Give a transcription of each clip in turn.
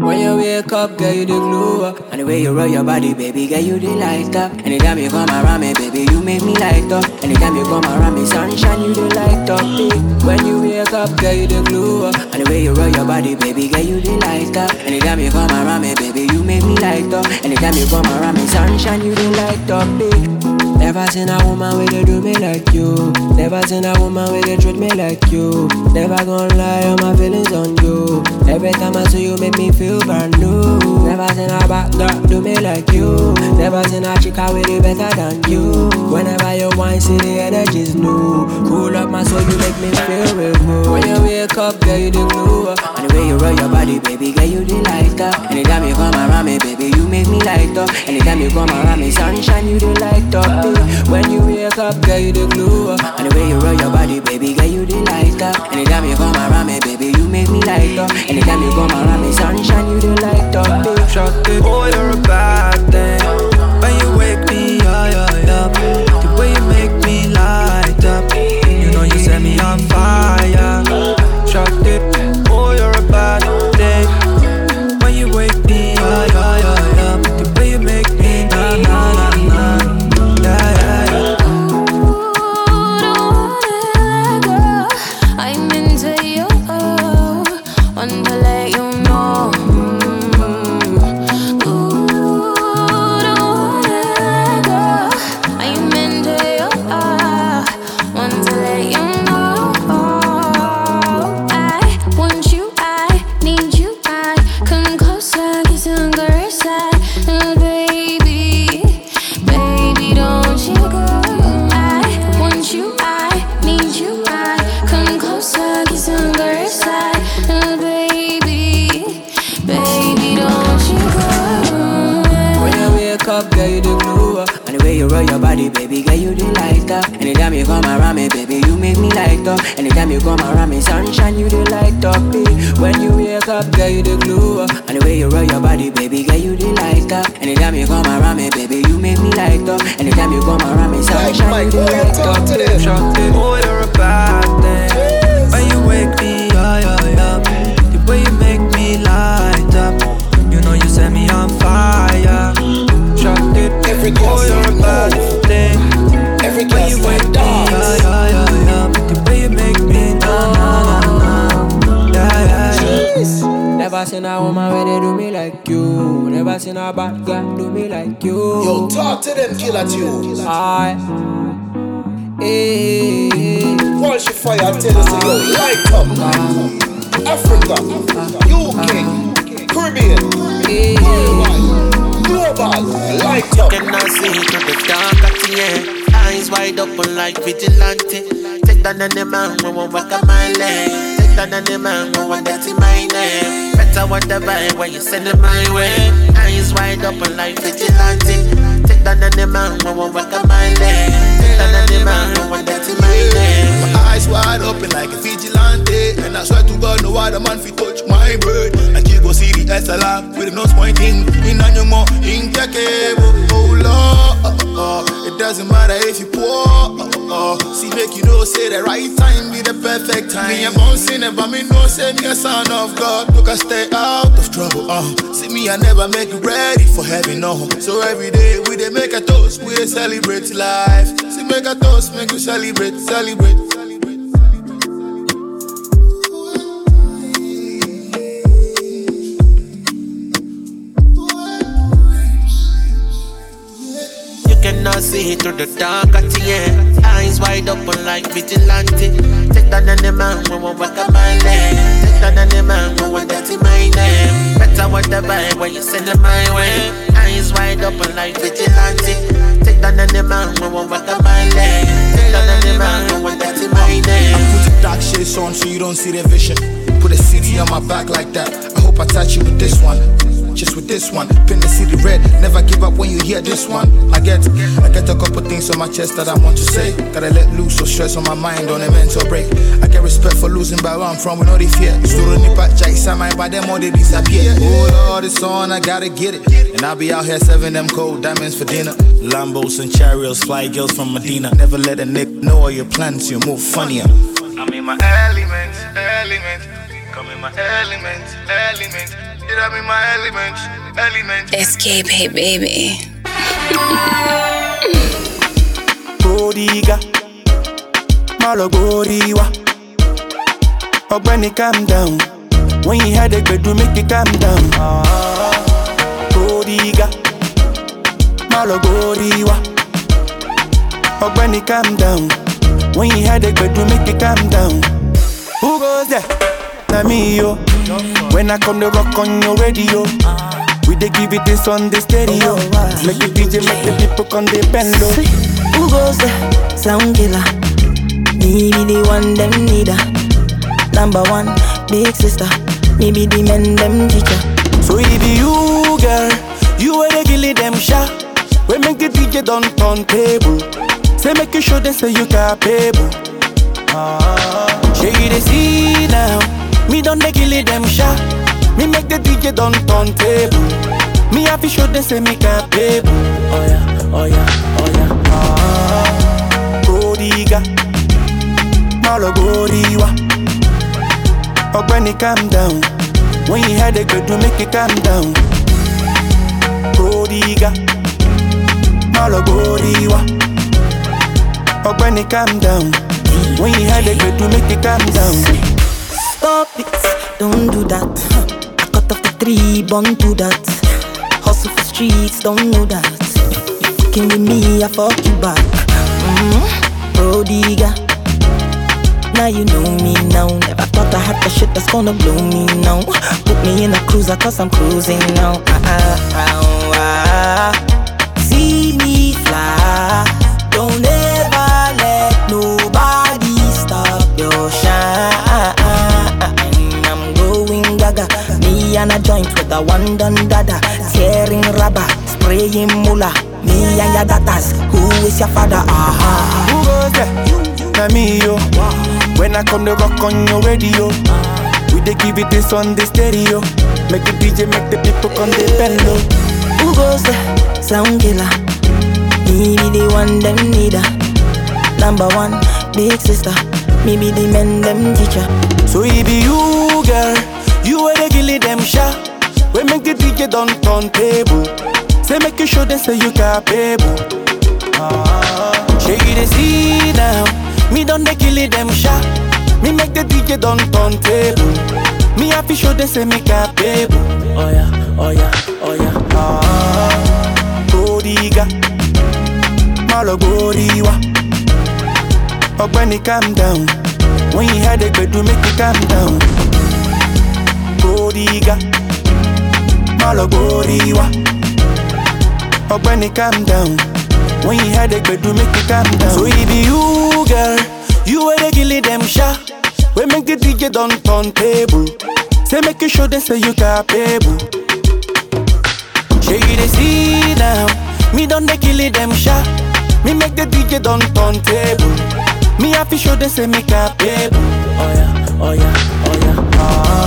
When you wake up, girl, you the glue up. And the way you roll your body, baby, girl, you the light up. Anytime you come around me, baby, you make me light up. Anytime you come around me, sunshine, you the light up. eh. When you wake up, girl, you the glue up. And the way you roll your body, baby, girl, you the light up. Anytime you come around me, baby, you make me light up. Anytime you come around me, sunshine, you the light up. eh. Never seen a woman with a do me like you. Never seen a woman with a treat me like you. Never gonna lie on my feelings on you. Every time I see you, make me feel brand new. Never seen a bad girl do me like you. Never seen a chica with it better than you. Whenever you wine, see the energy's new. Cool up my soul, you make me feel real. When you wake up, girl, you the glue. And the way you roll your body, baby, girl, you the light up. Anytime you come around me, baby, you make me light up. Anytime you come around me, sunshine, you the light up. When you wake up, girl, you the glue up. And the way you roll your body, baby, girl, you the light up. Anytime you come around me, baby, you make me light up. Anytime you come around me, sunshine, you the light up. Oh, you're a bad thing. Up. Anytime you come around me, sunshine, you the light up. eh. Shot it, oh, you're a bad thing. When you wake me up, up, the way you make me light up. You know you set me on fire. Shot it, Every oh, girl you're a bad thing. Every When girl you say wake me dance. up, up, the way you make me na na na na. Yeah, yeah, yeah. Never seen a woman where they do me like you. Never seen a bad girl do me like you. Yo, talk to them killer tunes. I, eh, Polish your fire and tell us, say, yo, light up. Africa, UK, Caribbean, worldwide, global, light up. Cannot see to the dark at the end. Eyes wide open like vigilante. Take down any man when we walk on my lane. Take down any man when we dirty my name. Better whatever when you send it my way. Eyes wide open like vigilante. Take down any man when we walk on my lane. Take down any man when we dirty my name. My eyes wide open like a vigilante. And I swear to God, no other man fi touch my bird. Like you go see the SLR with the nose pointing. In on mouth, in cable. Oh Lord, uh, it doesn't matter if you poor. Uh, uh, uh. See, make you know, say the right time be the perfect time. Me a bouncing, never me know, say me a son of God. Look, I stay out of trouble. Uh. See me, I never make you ready for heaven. No. So every day we dey make a toast, we dey celebrate life. See, make a toast, make you celebrate, celebrate. Through the dark at the end. Eyes wide open like vigilante. Take down any man when we walk on my. Take down any man when we dirty my name. Better whatever when you send it my way. Eyes wide open like vigilante. Take down any man when we walk on my. Take down any man when we dirty my name. I Put your dark shades on so you don't see the vision. Put a city on my back like that. I hope I touch you with this one. Just with this one, pin the city red. Never give up when you hear this one. I get, I get a couple things on my chest that I want to say. Gotta let loose so stress on my mind on a mental break. I get respect for losing by where I'm from, we know they fear. Story nipa jai samai, by them all they disappear. Oh Lord, it's on, I gotta get it. And I'll be out here serving them cold diamonds for dinner. Lambos and chariots, fly girls from Medina. Never let a nick know all your plans, you move funnier. I'm in my element, element. Come in my element, element. Did I in my element, element. Escape, hey baby. Godiga, Malogoriwa. Ogbeni, calm down. When you had a good to make you calm down. Godiga, Malogoriwa. Ogbeni, calm down. When you had a good to make you calm down. Who goes there? Na me, yo. When I come to rock on your radio. We dey give it this on the stereo. Make the DJ make the people come they bend low. Who goes there? Sound killer. Me be the one them need Number one, big sister. Me be the men them teacher. So it be you, girl. You are the gilly them shot. We make the DJ don't turn table. Say make you show them say you capable. Ah, Shey you dey see now. Me don't the gilly them shot. Me make the DJ don't turn table. Me have to show them say me capable. Oh yeah, oh yeah, oh yeah. Ah, Godiga, Malogoriwa. Ogbeni calm down. When you had a good to make it calm down. Godiga, Malogoriwa. Ogbeni calm down. When you had a good to make it calm down. Stop it, don't do that. I cut off the tree, born to that. Hustle for streets, don't know that. You fucking with me, I fuck you back. Mm-hmm. Prodiga. Now you know me now. Never thought I had the shit that's gonna blow me now. Put me in a cruiser cause I'm cruising now. Ah, a one done dada. Tearing rubber, spraying mula. Me and your daughters. Who is your father? Ah, Who goes there? Na me yo. When I come to rock on your radio, we dey give it this on the stereo. Make the DJ make the people come they bend low. Who goes there? Sound killer. Me be the one them need a Number one, big sister. Me be the men them teacher. So it be you, girl. You are the gilly them shot. We make the DJ don't turn table. Say make you show them say you capable. Ah, Shey you dey see now. Me don't the gilly them shot. Me make the DJ don't turn table. Me have to show them say me capable. Oh yeah, oh yeah, oh yeah. Ah, Godiga, Malogoriwa. Ogbeni calm down. When you had a good to make you calm down. Godiga, Malogoriwa. Ogbeni calm down. When you a good to make you calm down. So it be you, girl. You are the gilly them shot. We make the DJ don't turn table. Say make you show them say you capable. Shey you dey see now. Me don't the gilly them shot. Me make the DJ don't turn table. Me to show them say me capable. Oh yeah, oh yeah, oh yeah. Ah,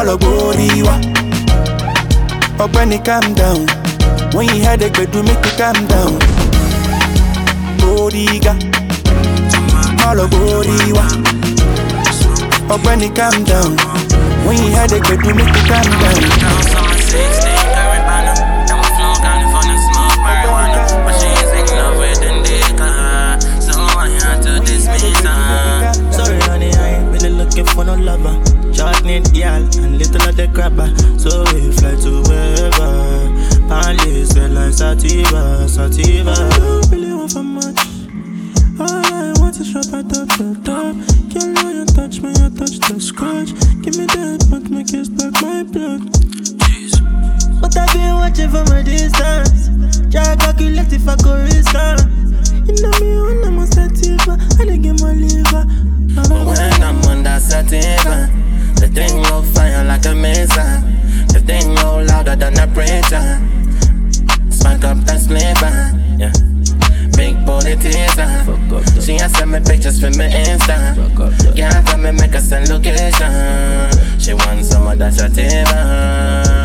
Malogoriwa. Ogbeni calm down. When you good to make you calm down. Godiga, Malogoriwa. Ogbeni calm down. When you good to make you calm down. Sorry, honey, I ain't really looking for no lover. Need y'all and little of the crabber. So we fly to wherever. Palace, like Sativa, Sativa. I don't really want for much. All I want is drop at top, top. Girl, when you touch me, I touch the scratch. Give me that back, make you spark my blood. But I've been watching from a distance. Try calculate if I go risk. You know me when I'm a sativa, I dey get my liver. When I'm on that sativa, the thing go fire like a missile. The thing go louder than a preacher. Spark up that flavor, yeah. Big booty teaser. She has send me pictures for me Insta. Can't tell me make her send location. She wants some of that sativa.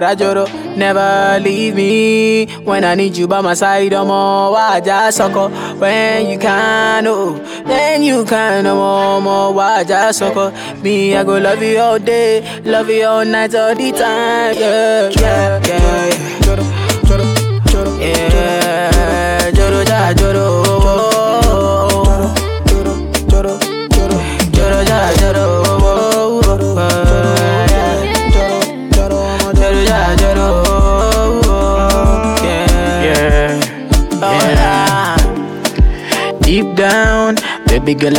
Never leave me when I need you by my side. I'm all waja sucker. When you can, oh, then you can. I'm all more waja sucker. Me, I go love you all day, love you all night, all the time. Yeah, yeah, yeah.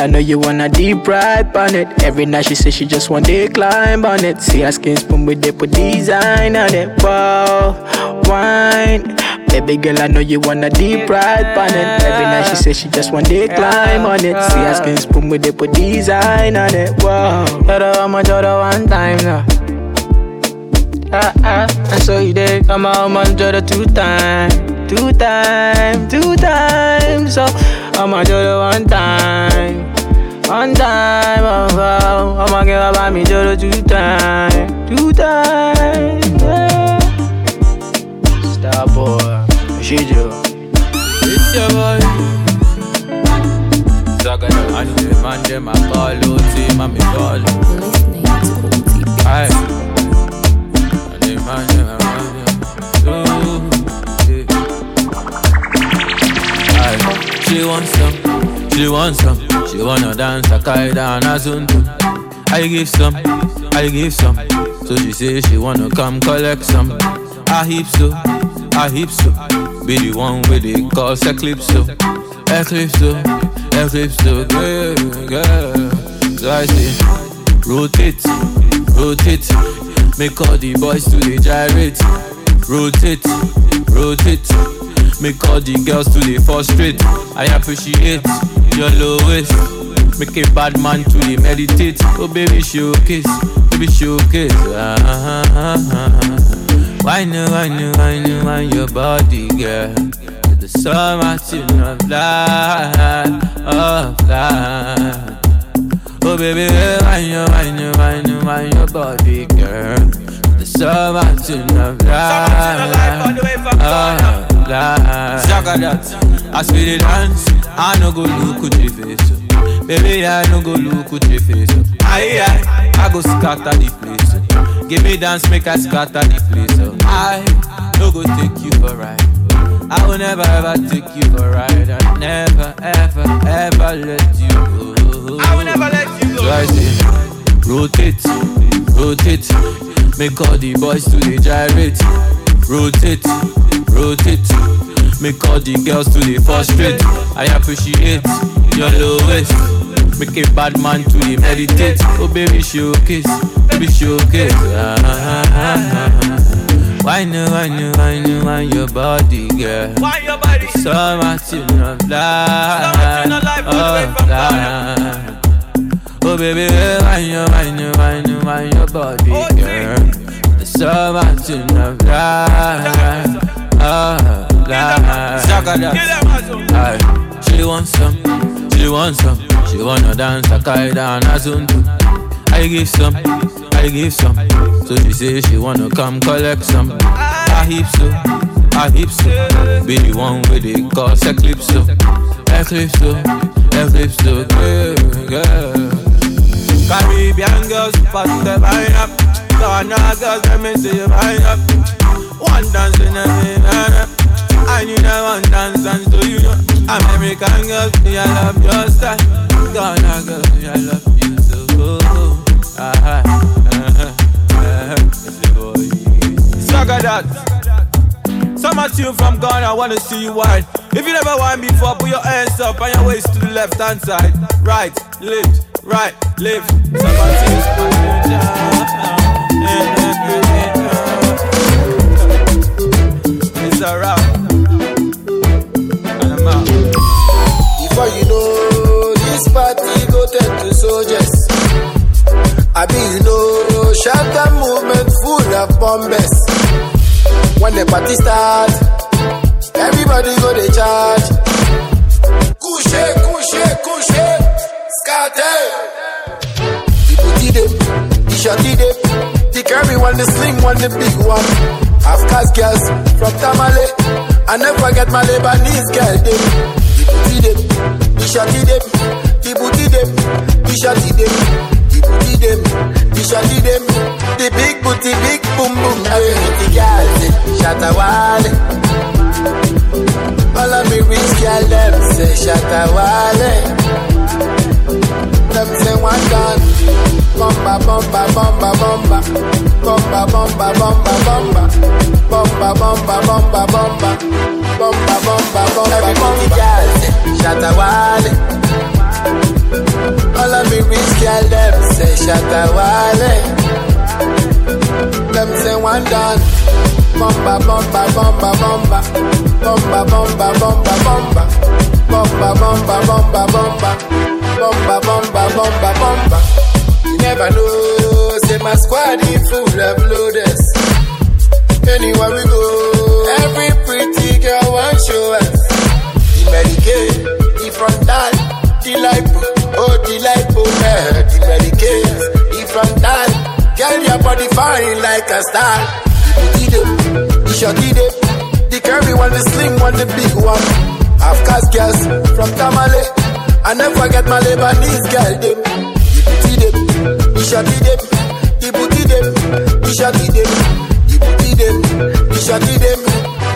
I know you wanna deep ride on it. Every night she says she just want to climb on it. See her skin spoon with they put design on it. Wow, wine. Baby girl, I know you wanna deep ride on it. Every night she says she just want to climb on it. See her skin spoon with they put design on it. Wow, Joro, I'ma joro one time now. Ah ah, and so you did come out man joro two time, two time, two times. So I'ma joro one time, one time. Oh, oh. oh I'ma give about me joro two time, two time. Yeah. Star boy, she do. It's your boy. Zagada and the man them a call out team and me call. Listening to OTB. Aye. And the man them a man Aye. She wants some, she wants some. She wanna dance a kaida and a zuntu. I give some, I give some. So she say she wanna come collect some. I heap so, I heap so. Be the one with the call Eclipso, Eclipso, Eclipso, girl, girl. So I say, rotate, rotate. Make all the boys to the gyrate. Rotate, rotate. Make all the girls to the frustrate. I appreciate your low waist. Make a bad man to the meditate. Oh baby showcase, baby showcase. Ah, ah, ah, ah. Why no, why no, why no, why your body, girl? The summer tune of life, of life. Oh baby, why no, why no, why no, why your body, girl? To the summer tune of life, of life. Zaga that, I see the dance. I no go look at your face. oh. Baby, I no go look at your face. oh. Aye, aye, I go scatter the place. oh. Give me dance, make I scatter the place. Oh. I no go take you for a ride. Oh. I will never ever take you for a ride. I never ever ever let you go. I will never let you go. So I say, rotate, rotate, make all the boys to the gyrate. Rotate, rotate, make all the girls to the frustrate. I appreciate your low waist. Make a bad man to the meditate. Oh baby showcase, baby showcase. Ah, ah, ah, ah. Why no, why no, why no, why your body, girl? Why your body? So much in your life. So much in your life, Oh, away from life. Baby, why you, why you, why you, why your body, Oh, girl? So much in your life. Oh, life. Give them a zone. Aye. She wants some, she wants some. She wanna dance a kaida and a zuntu. I give some, I give some. So she say she wanna come collect some. I heap so, I heap so. Be the one with the cause eclipse so, eclipse so, eclipse so, girl, girl. Caribbean girls, but the vine up. Ghana girls, let me see you vine up. One dance in a minute. I need a one dance dance to you know. American girls, me I love your style. Ghana girls, me I love you so. Oh, oh. Ah, ah, ah, Saga that. Summer tune from Ghana, I wanna see you wine. If you never wine before, put your hands up and your waist to the left hand side. Right, left, right, from It's a. Before you know, this party go turn to soldiers. I be you know, shaka movement full of bombers. When the party start, everybody go they charge. Couche, couche, couche, scatter. The booty dem, the shorty dem, the curvy one, the slim one, the big one. Half caste girls from Tamale, I never get my Lebanese girl dem. The booty dem, the shorty dem, the booty dem, the shorty dem, the booty dem, the shorty dem, the big booty, big boom boom. Hey, the girls dem, shatta wale. All of me rich girl them say shatta wale. Them say one done. Bomba, bomba, bomba, bomba. Bomba, bomba, bomba, bomba. Bomba, bomba, bomba, bomba. Bomba, bomba, bomba, Everybody girl say shatta wale. All of me rich girl them say shatta wale. Them say one done. Bomba, bomba, bomba, bomba. Bomba, bomba, bomba, bomba. Bomba, bomba, bomba, bomba. Bomba, bomba, bomba, bomba. You never know, say my squad is full of loaders. Anywhere we go, every pretty girl wants show us. The Medicaid, the frontal, the lipo, oh the lipo, eh, the Medicaid, the frontal. Girl, your body fine like a star. The dem, the shorty dem, the curvy one, the slim one, the big one. Half caste girls from Tamale, I never get my Lebanese girl dem. The booty dem, the shorty dem, the booty dem, the shorty dem, the booty dem, the shorty dem,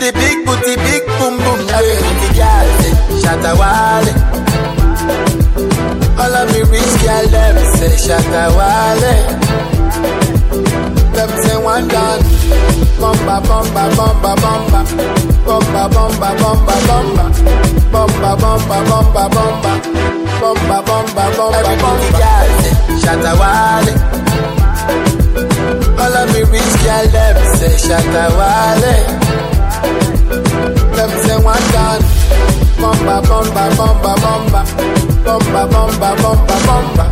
the big booty, big boom boom. Hey, the girl say shatta wale. All of me rich girl them say shatta wale. Them say one done. Bomba, bomba, bomba, bomba. Bomba, bomba, bomba, bomba. Bomba, bomba, bomba, bomba. Bomba, bomba, bomba, Everybody girl say shatta wale. All of me rich girl them say shatta wale. Them say one done. Bomba, bomba, bomba, bomba. Bomba, bomba, bomba, bomba.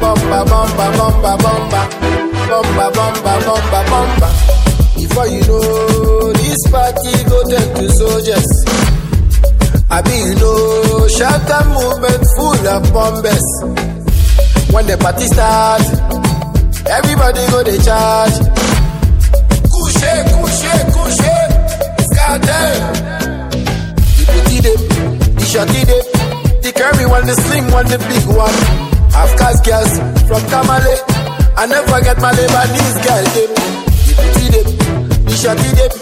Bomba, bomba, bomba, bomba. Bomba, bomba, bomba, bomba. Before you know, this party go turn to soldiers. I be you know, shaka movement full of bombers. When the party starts, everybody go they charge. Couche, couche, couche, scatter. The booty dem, the shorty dem, the curvy one, the slim one, the big one. Half caste girls from Tamale, I never get my Lebanese girl dem. The booty dem, the shorty dem,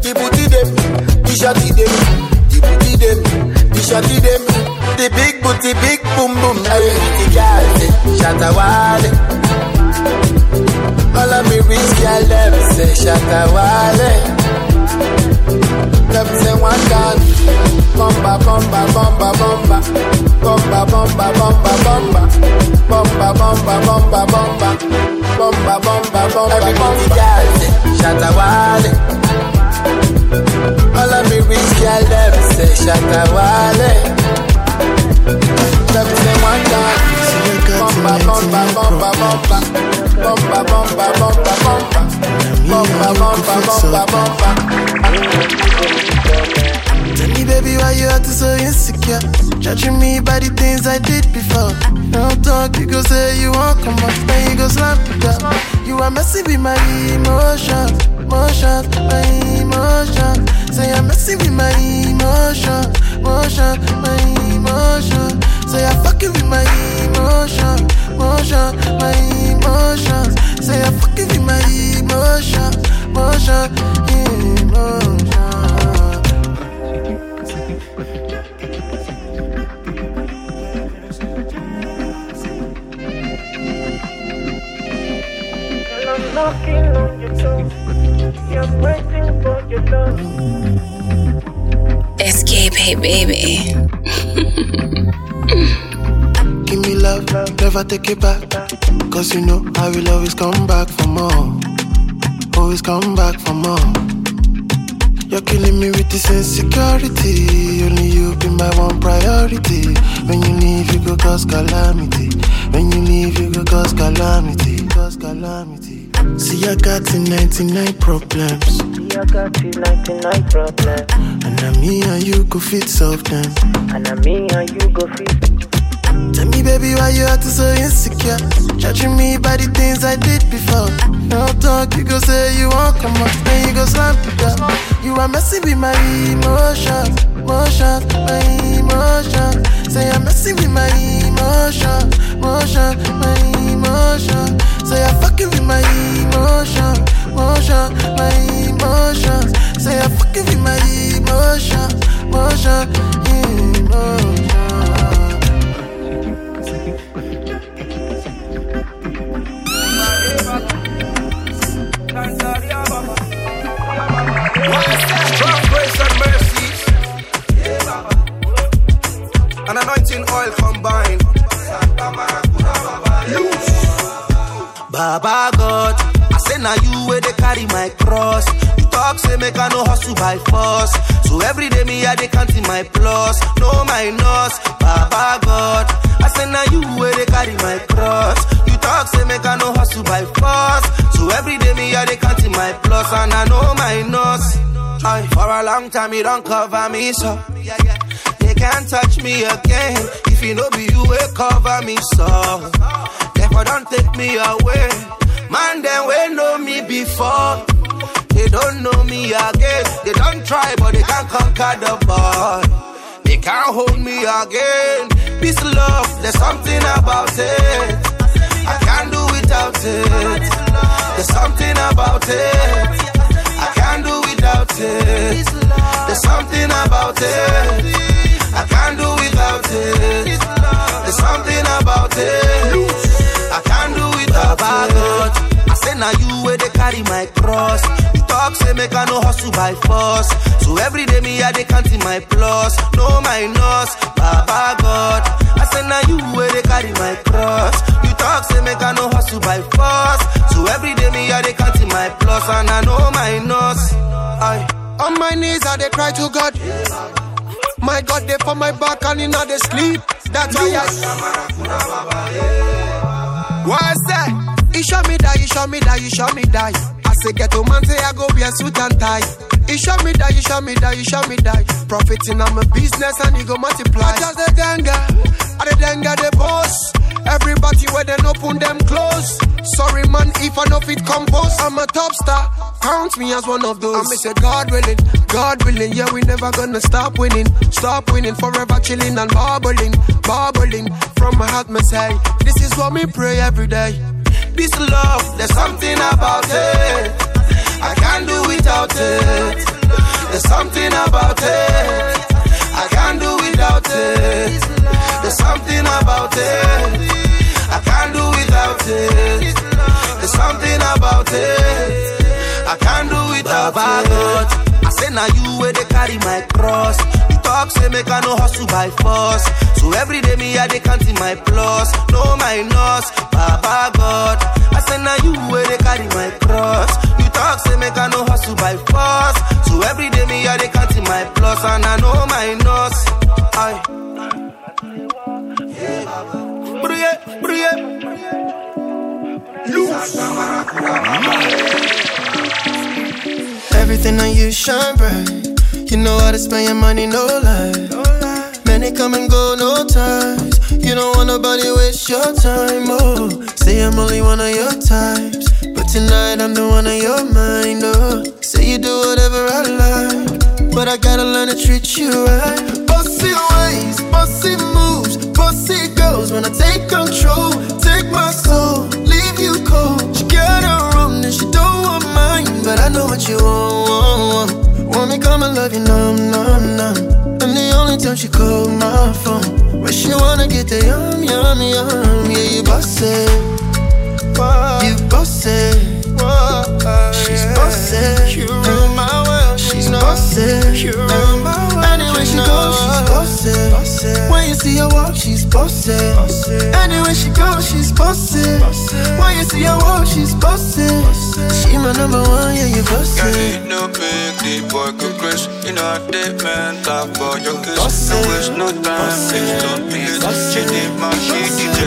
the booty dem, the the shawty pretty them, the shawty them, the big booty, big boom boom. I pretty girl, shatta wale. All of me rich girl them say shatta wale. Them say one gun, bomba bomba bomba bomba, bomba bomba bomba bomba, bomba bomba bomba bomba, bomba bomba bomba. Every pretty girl, shut a wale. All of me rich girl them say shatta wale. Them say one gun, bomba, bomba, bomba, bomba, bomba, bomba, bomba, bomba, bomba, bomba, bomba, bomba. Tell me, baby, why you acting so insecure? Judging me by the things I did before. Don't talk, you go say you won't come up, then you go slap it up. You are messing with my emotions, emotions, my emotions. Say I'm messing with my emotions, emotions, my emotions. Say I'm fucking with my emotions, emotions, my emotions. Say I'm fucking with my emotions, emotions, emotions. Knocking on Escape, baby. Give me love, never take it back. Cause you know I will always come back for more. Always come back for more. You're killing me with this insecurity. Only you be my one priority. When you leave, you go cause calamity. When you leave, you go cause calamity. Cause calamity. See, I got the 99 problems. See, I got you 99 problems. And now me and you go fit solve them. And I me and you go fit. Tell me, baby, why you acting so insecure? Judging me by the things I did before. No talk, you go say you won't come up, then you go slam it up. You are messing with my emotions, emotions, my emotions. Say I'm messing with my emotions, motion, motion, my emotion. Say I fucking with my emotion, motion, my emotions. Say I fucking with my emotion, motion, emotion. From grace and mercies and anointing oil combined. Baba God, I say now you where they carry my cross. You talk say make I no hustle by force. So every day me I they counting my plus, no minus. Baba God, I say now you where they carry my cross. You talk say make I no hustle by force. So every day me I they counting my plus and I know minus. Aye, for a long time you don't cover me so. They can't touch me again. If you know be you will cover me so. Therefore don't take me away. Man, them will know me before. They don't know me again. They don't try, but they can't conquer the boy. They can't hold me again. Peace, love, there's something about it. I can't do without it. There's something about it. I can't do without it. There's something about it. I can't do without it. There's something about it. I can't do it. I say now you where they carry my cross. You talk say make I no hustle by force. So every day me I they counting my plus, no my minus. Baba God, I say now you where they carry my cross. You talk say make I no hustle by force. So every day me I they counting my plus and I know minus. Aye. On my knees, I they cry to God. My God, they for my back and in they sleep. That's why I. What's that? He show me that, he show me that, he show me that. Say get to man say I go wear suit and tie. He show me that, he show me that, he show me that. Profiting on my business and he go multiply. I just the danga, I the danga the boss. Everybody where they open them close. Sorry man, if I know fit compose, I'm a top star. Count me as one of those. I may say God willing, God willing, yeah we never gonna stop winning, stop winning, forever chilling and bubbling, bubbling. From my heart, me say, this is what me pray every day. This love, there's something about it. I can't do without it. There's something about it. I can't do without it. There's something about it. I can't do without it. There's something about it. I can't do without Baba it. God, I say now you where they carry my cross. Talk say make I no hustle by force. So every day me I they counting my plus, no minus. Baba God, I say now you where they carry my cross. You talk say make I no hustle by force. So every day me I they counting my plus and I know minus. Aye. Brie, brie. Everything on you shine bright. You know how to spend your money, no lie. Many come and go, no ties. You don't want nobody waste your time. Oh, say I'm only one of your types. But tonight I'm the one of your mind. Oh, say you do whatever I like. But I gotta learn to treat you right. Bossy ways, bossy moves, bossy goes. When I take control, take my soul, leave you cold. She got her own and she don't want mine. But I know what you want, want, want. Want me come and love you, numb, numb, numb. And the only time she call my phone when she wanna get the yum, yum, yum. Yeah, you boss it. You boss it. She's boss it. You rule my world. She's boss it. You rule my world. Anywhere she goes, she's boss it. When you see her walk, she's boss it. Anywhere she goes, she's boss it. When you see her walk, she's boss it. She my number one, yeah, you boss Girl, it. you know big, deep boy, good grace. You know I did, man, top for your kiss. No waste no time, please don't miss. She need my key, DJ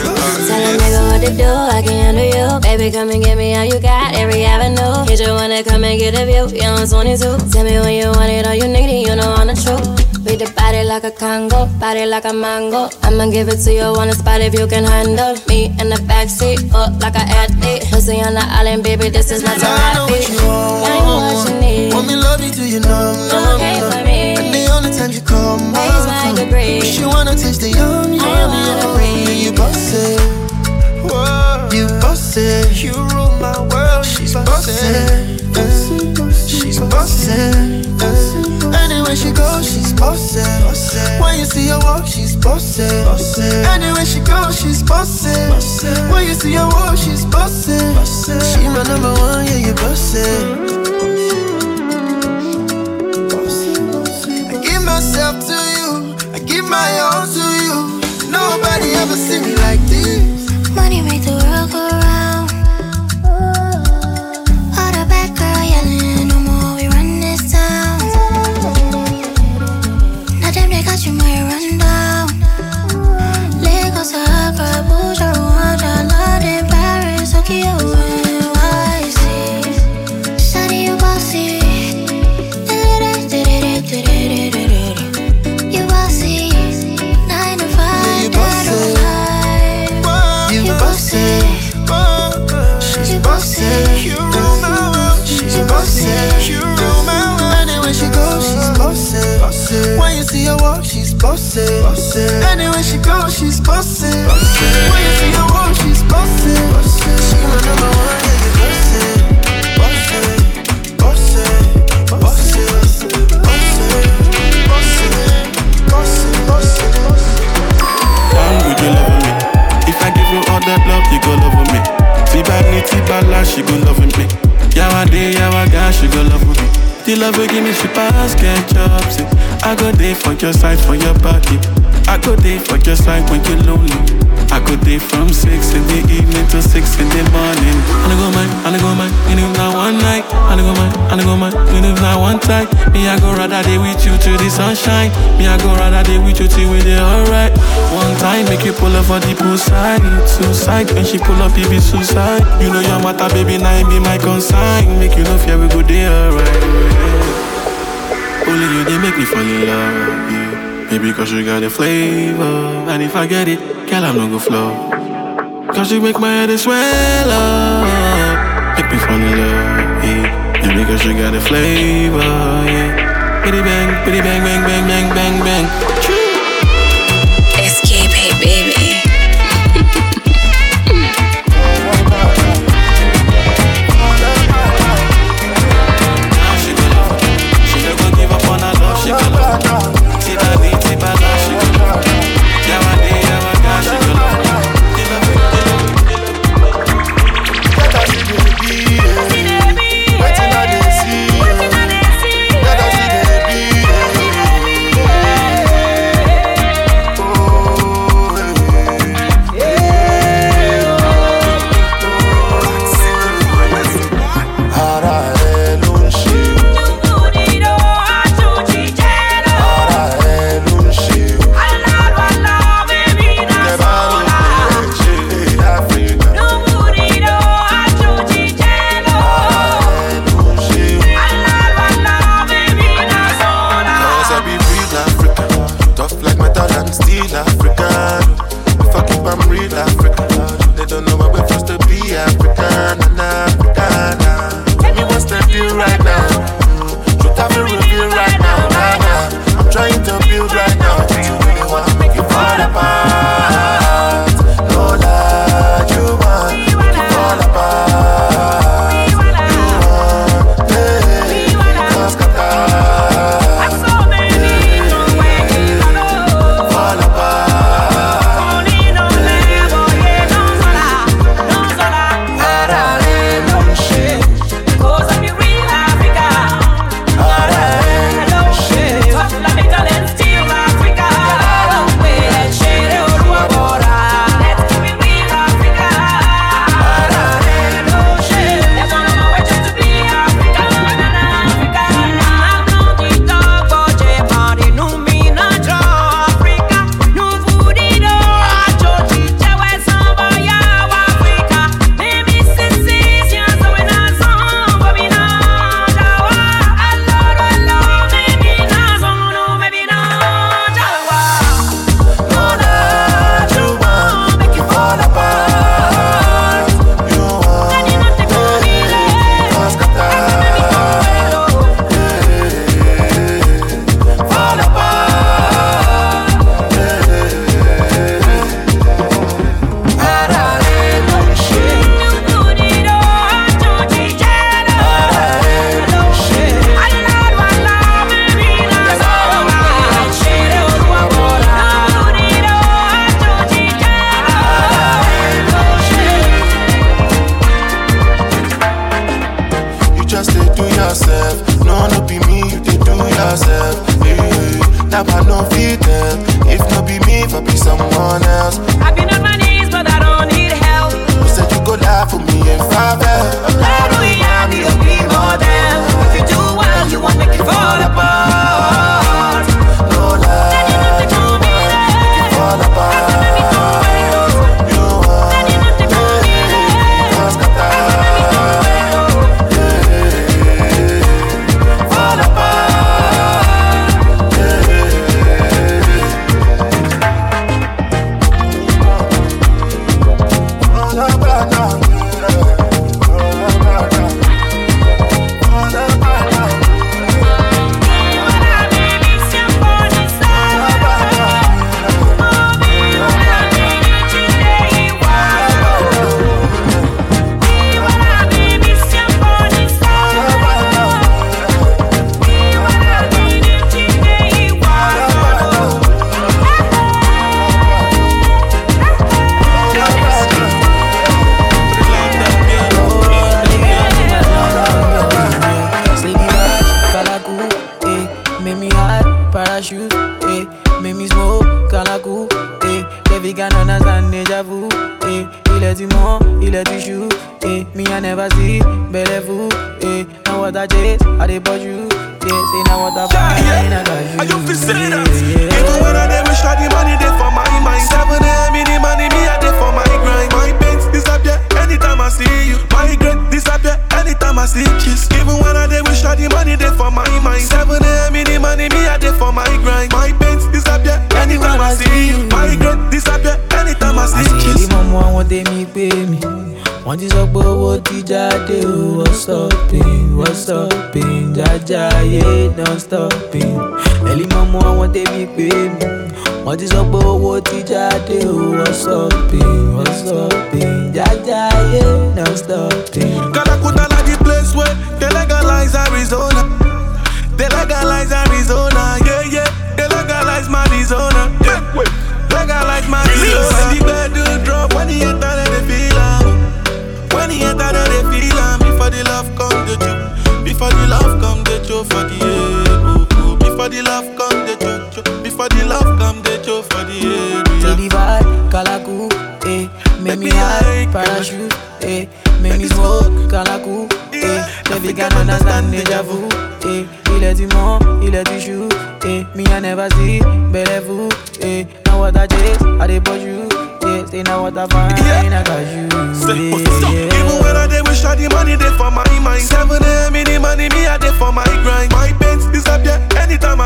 Tell a nigga what to do, I can handle you. Baby, come and get me all you got, every avenue. Hit you wanna come and get a view, you on 22. Tell me when you want it, all you need it, you know I'm the truth. Beat the body like a Congo, body like a mango. I'ma give it to you on the spot if you can handle me in the backseat, up like an athlete. Pussy on the island, baby, this is not I know what you want. I know what you need. Want me love you till you numb, numb, Okay numb. for me. And the only time you call my Raise my phone, degree. She wanna taste the yum, yum, I wanna yum. breathe. Yeah, you boss it. You boss it. You rule my world. She's boss it. She's boss it. Anywhere she goes, she's boss it. When you see her walk, she's boss it. Anywhere she goes, she's boss it. When you see her walk, she's boss it. She my number one, yeah, you boss it. I give myself to you, I give my all to you. Nobody ever see me like this. Money make the see her walk, she's bossy. Anywhere she goes, she's bossy. When you see her walk, she's bossy. She my number one, yeah, you bossy. Bossy. Bossy. Bossy. Bossy. Bossy. Bossy. Bossy. Down with you loving me. If I give you all that love, you go love with me. Tibani, Tibala, she go love me. Yawa day, yawa guy, she go love me. The love you give me, she pass, get jobs. I go there for your side, for your body. I go there for your side when you're lonely. I go there from six in the evening Me, I go rather day with you to the sunshine. Me, I go rather day with you till we there alright. One time, make you pull up for the poolside. Suicide, when she pull up, it be suicide. You know your matter, baby, now it be my consign. Make you know fear we go there alright. Yeah. Only you, they make me fall in love. Yeah. Maybe cause you got a flavor. And if I get it, girl, I'm not gonna flow. Cause you make my head swell up. Make me fall in love. Yeah. Maybe cause you got a flavor. Yeah. Bitty bang, bitty bang, bang, bang, bang, bang, bang.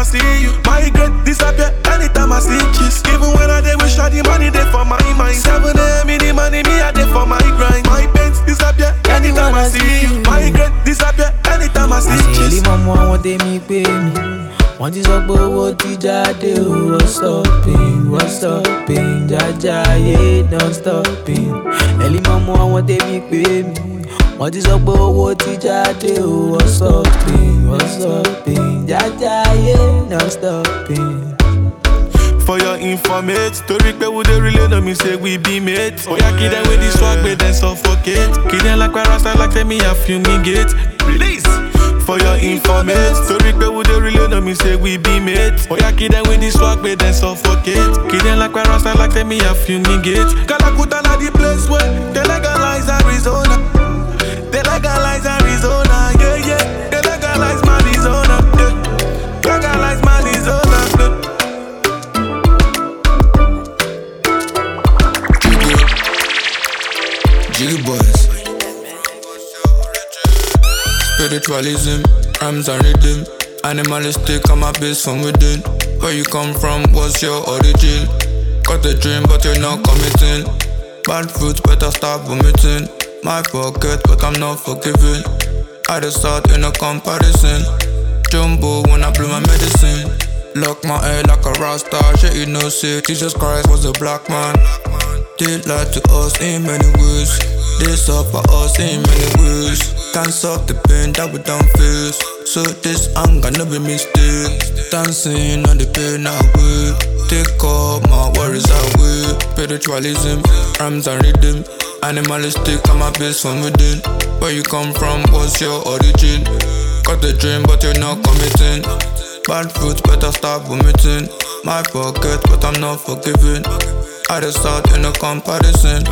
I see you. My regret disappear anytime I see kiss. Even when I dey wish I the money dey for my mind. Seven a.m. in the money, me I dey for my grind. My pains disappear anytime I see you. My regret disappear anytime I see àṣeyẹlí kiss. mọ́mú àwọn tèmi pé mi wọ́n ti sọ pé owó ti jáde o wọ́n stopping wọ́n stopping jájá ayé non stopping ẹ̀lí mọ́mú àwọn tèmi pé mi wọ́n ti sọ pé owó ti jáde o wọ́n stopping wọ́n stopping jájá ayé non stopping. For your informate, story pe we dey relay no me say we be mates. Yeah, kid them with this swag, but then suffocate. Kid them like parasite, like tell me I fumigate. Release. For your informate, story pe we dey relay no me say we be mates. Yeah, kid them with this swag, but then suffocate. Kid them like parasite, like tell me I fumigate. Kalakuta na the place where they legalize Arizona. Legalize Arizona, yeah yeah. They legalize Arizona, yeah. Legalize Arizona, yeah. Jiggy boys. Spiritualism, rhymes and rhythm. Animalistic, I'm a base from within. Where you come from, what's your origin? Got the dream, but you're not committing. Bad fruits, better start vomiting. My pocket, but I'm not forgiving. I just start in a comparison. Jumbo when I blew my medicine. Lock my head like a rasta. Shit, you know, say Jesus Christ was a black man. They lie to us in many ways. They suffer us in many ways. Can't solve the pain that we don't face. So this anger never mistake. Dancing on the pain away. Take all my worries away. Spiritualism, rhymes and rhythm. Animalistic, I'm a base from within. Where you come from, what's your origin? Got the dream, but you're not committing. Bad fruits, better start vomiting. My pocket, but I'm not forgiving. I just start in a comparison.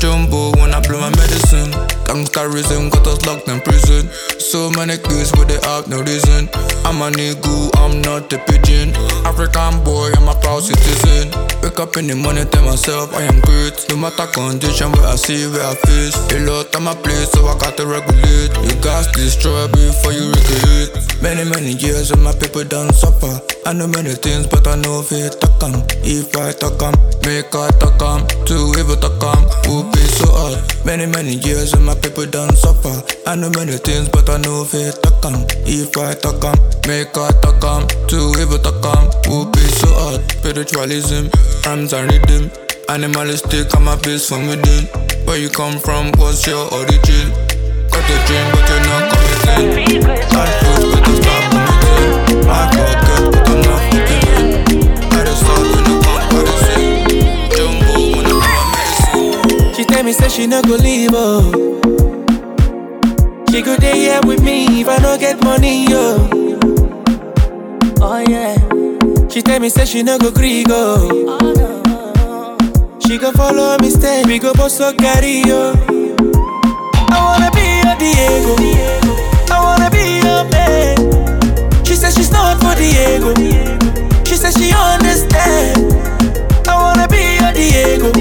Jumbo when I blow my medicine. Gangsterism got us locked in prison. So many kids with they have no reason. I'm a nigga, I'm not a pigeon. African boy, I'm a proud citizen. Wake up in the morning, tell myself I am great. No matter condition, where I see, where I face. A lot on my plate, so I got to regulate. You got destroy before you recreate. Many, many years and my people done suffer. I know many things, but I know if it talk 'em. If I talk 'em, make I talk 'em. Too evil talk 'em, who be so hard. Many, many years and my people done suffer. I know many things, but I know if it talk 'em. If I talk 'em, make I talk 'em. Too evil talk 'em, who be so hard. Spiritualism, rhymes and rhythm. Animalistic, I'm a beast from within. Where you come from, what's your origin? Got the dream, but you're not committing. Bad fruits, better stop vomiting. My pocket, tell me say she no go leave oh. She go dey here with me if I no get money yo. Oh yeah. She tell me say she no go gree go. Oh. She go follow me stay, we go both so carry yo. I wanna be your Diego. I wanna be your man. She says she's not for Diego. She says she understand. I wanna be your Diego.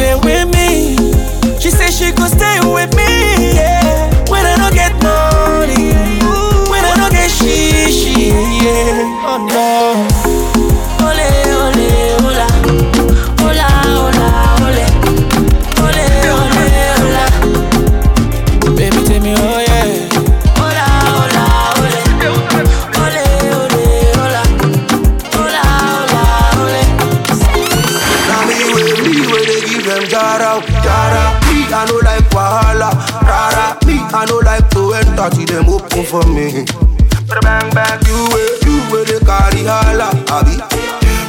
She will for me. But Bang bang, you will, you will the carry hala, abi.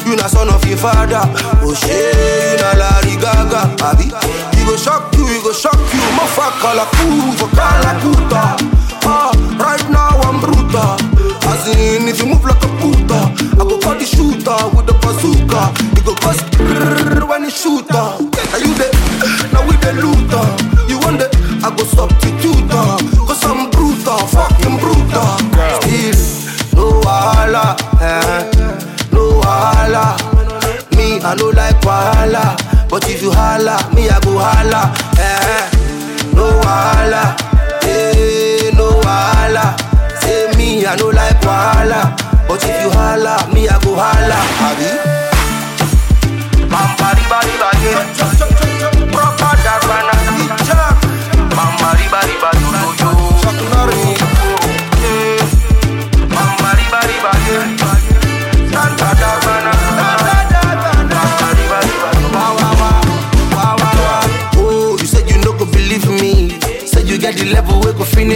You na son of your father, oh shit, you na Larry Gaga, abi. He go shock you, he go shock you, motherfucker la kuva, kala puta. Ah, right now I'm brutal. As in, if you move like a puta, I go call the shooter with the bazooka. He go bust when he shoot. Are you the? Now we the looter. holla, me I go holla. Eh, no holla, eh, no holla. Say me I no like holla, but if you holla, me I go holla. Abi, bam, bari, bari, bari.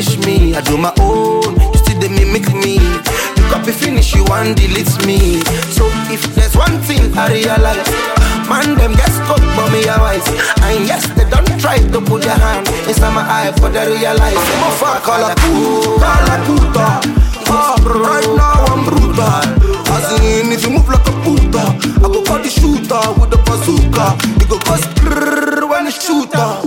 finish me. I do my own, you still they mimic me. You copy finish, you want delete me. So if there's one thing I realize, man them get stuck but me a wise. And yes, they don't try to put their hand inside my eye, but they realize. Them a fuck all a puta, all a puta. Oh, right now I'm brutal. As in, if you move like a puta, I go call the shooter with the bazooka. You go go when the shooter. Uh.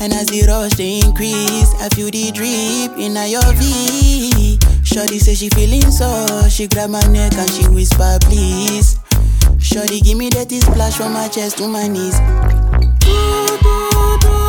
And as the rush they increase, I feel the drip in your V. Shorty say she feeling so, she grab my neck and she whisper, please. Shorty give me that splash from my chest to my knees. Do, do, do.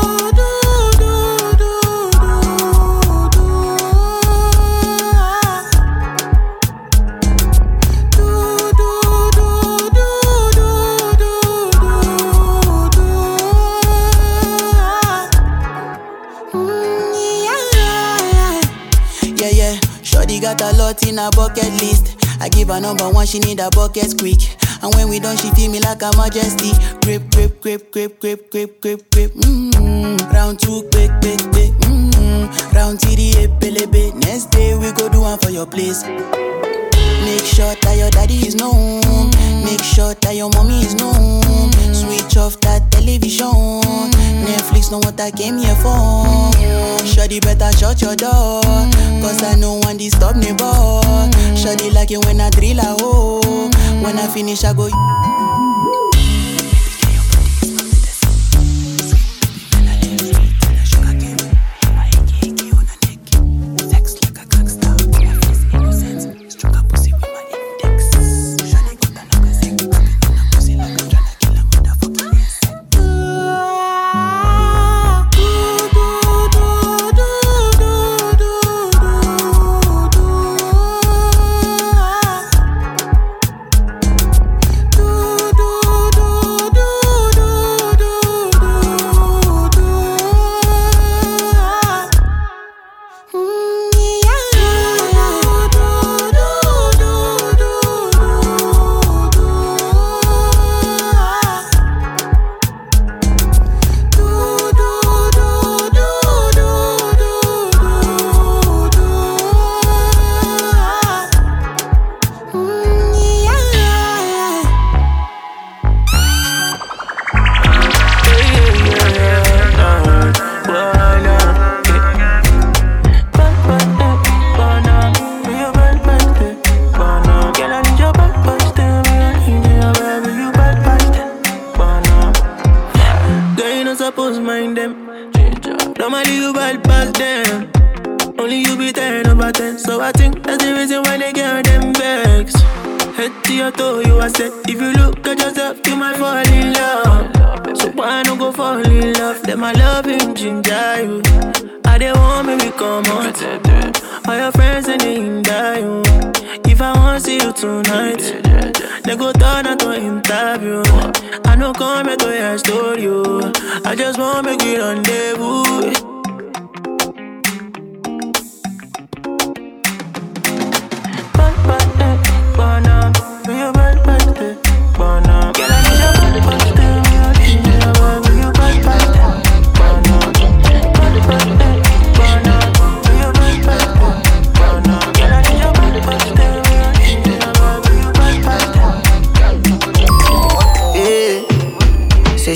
Lot in her bucket list. I give her number one, she need a bucket quick. And when we done, she feel me like a majesty. Grip, grip, grip, grip, grip, grip, grip, grip. Mm-hmm. Round two, quick, quick, quick. Mm-hmm. Round three, pelebe. Next day we go do one for your place. Make sure that your daddy is known. Make sure that your mommy is known. Switch off that television. Netflix know what I came here for. Shawty better shut your door. Cause I know one disturb boy. Shawty like it when I drill a hole. When I finish, I go.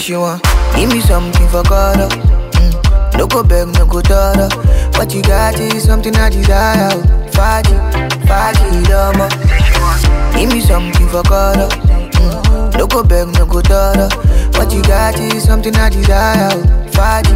She want give me something for God. Mm. No go beg, no go daughter. What you got is something I desire. Fati, Fati, Dama. Give me something for God. Mm. No go beg, no go daughter. What you got is something I desire. Fati,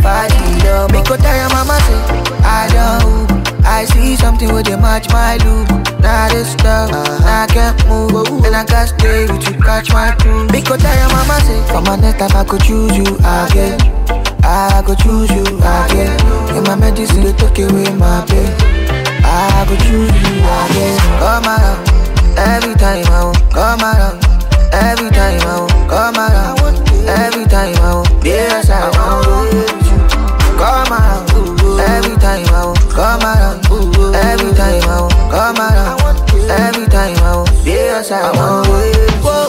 Fati, Dama. Make tell your mama say I don't. I see something with you match my look. Now this stuff, uh-huh. I can't move. And I can't stay with you, catch my crew. Because tell your mama say, for my next time I could choose you again. I could choose you again. In my medicine, they took away my pain. I could choose you again. Come around, every time I want. Come around, every time I want. Come around, every time I want. Yes, I want. Come around, every time I want. Come around, Yes, I want. Whoa,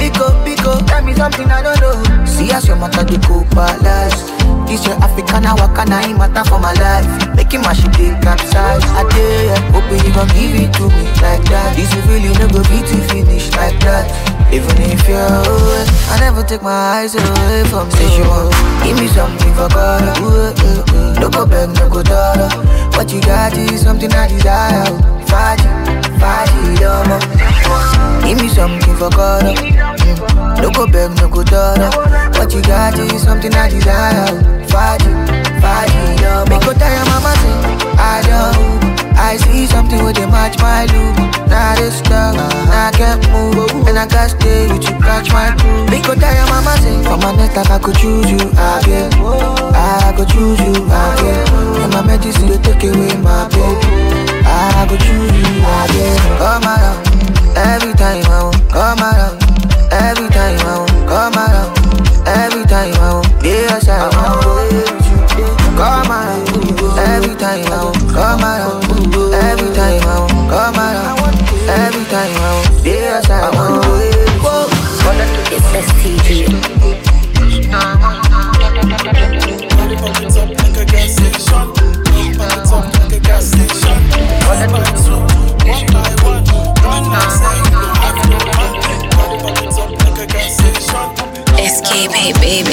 Pico, Pico, tell me something I don't know. See as your matter the go balance. This your African, I walk and I matter for my life. Making my shit take capsize. I dare, hoping you gon' give it to me like that. This you really no go be to finish like that. Even if you're away, I never take my eyes away from you. Give me something for God. No go beg, no go daughter. What you got is something I desire. Fight it, fight it, dama. Give me something for God. Uh, mm. No go beg, no go daughter. What you got is something I desire. Fight you, fight you, yeah. Make go tell your mama say, I don't. I see something with a match my loop. Now this stuff, I can't move. And I got stay with you, catch my crew. Make go tell your mama say, for my next life I could choose you, again. I could choose you, again. get. And my medicine, they take away my pain. I could choose you, again. get. Oh my God. Every time I won't come around. Every time I won't come around. Every time I won't be your. Hey, baby.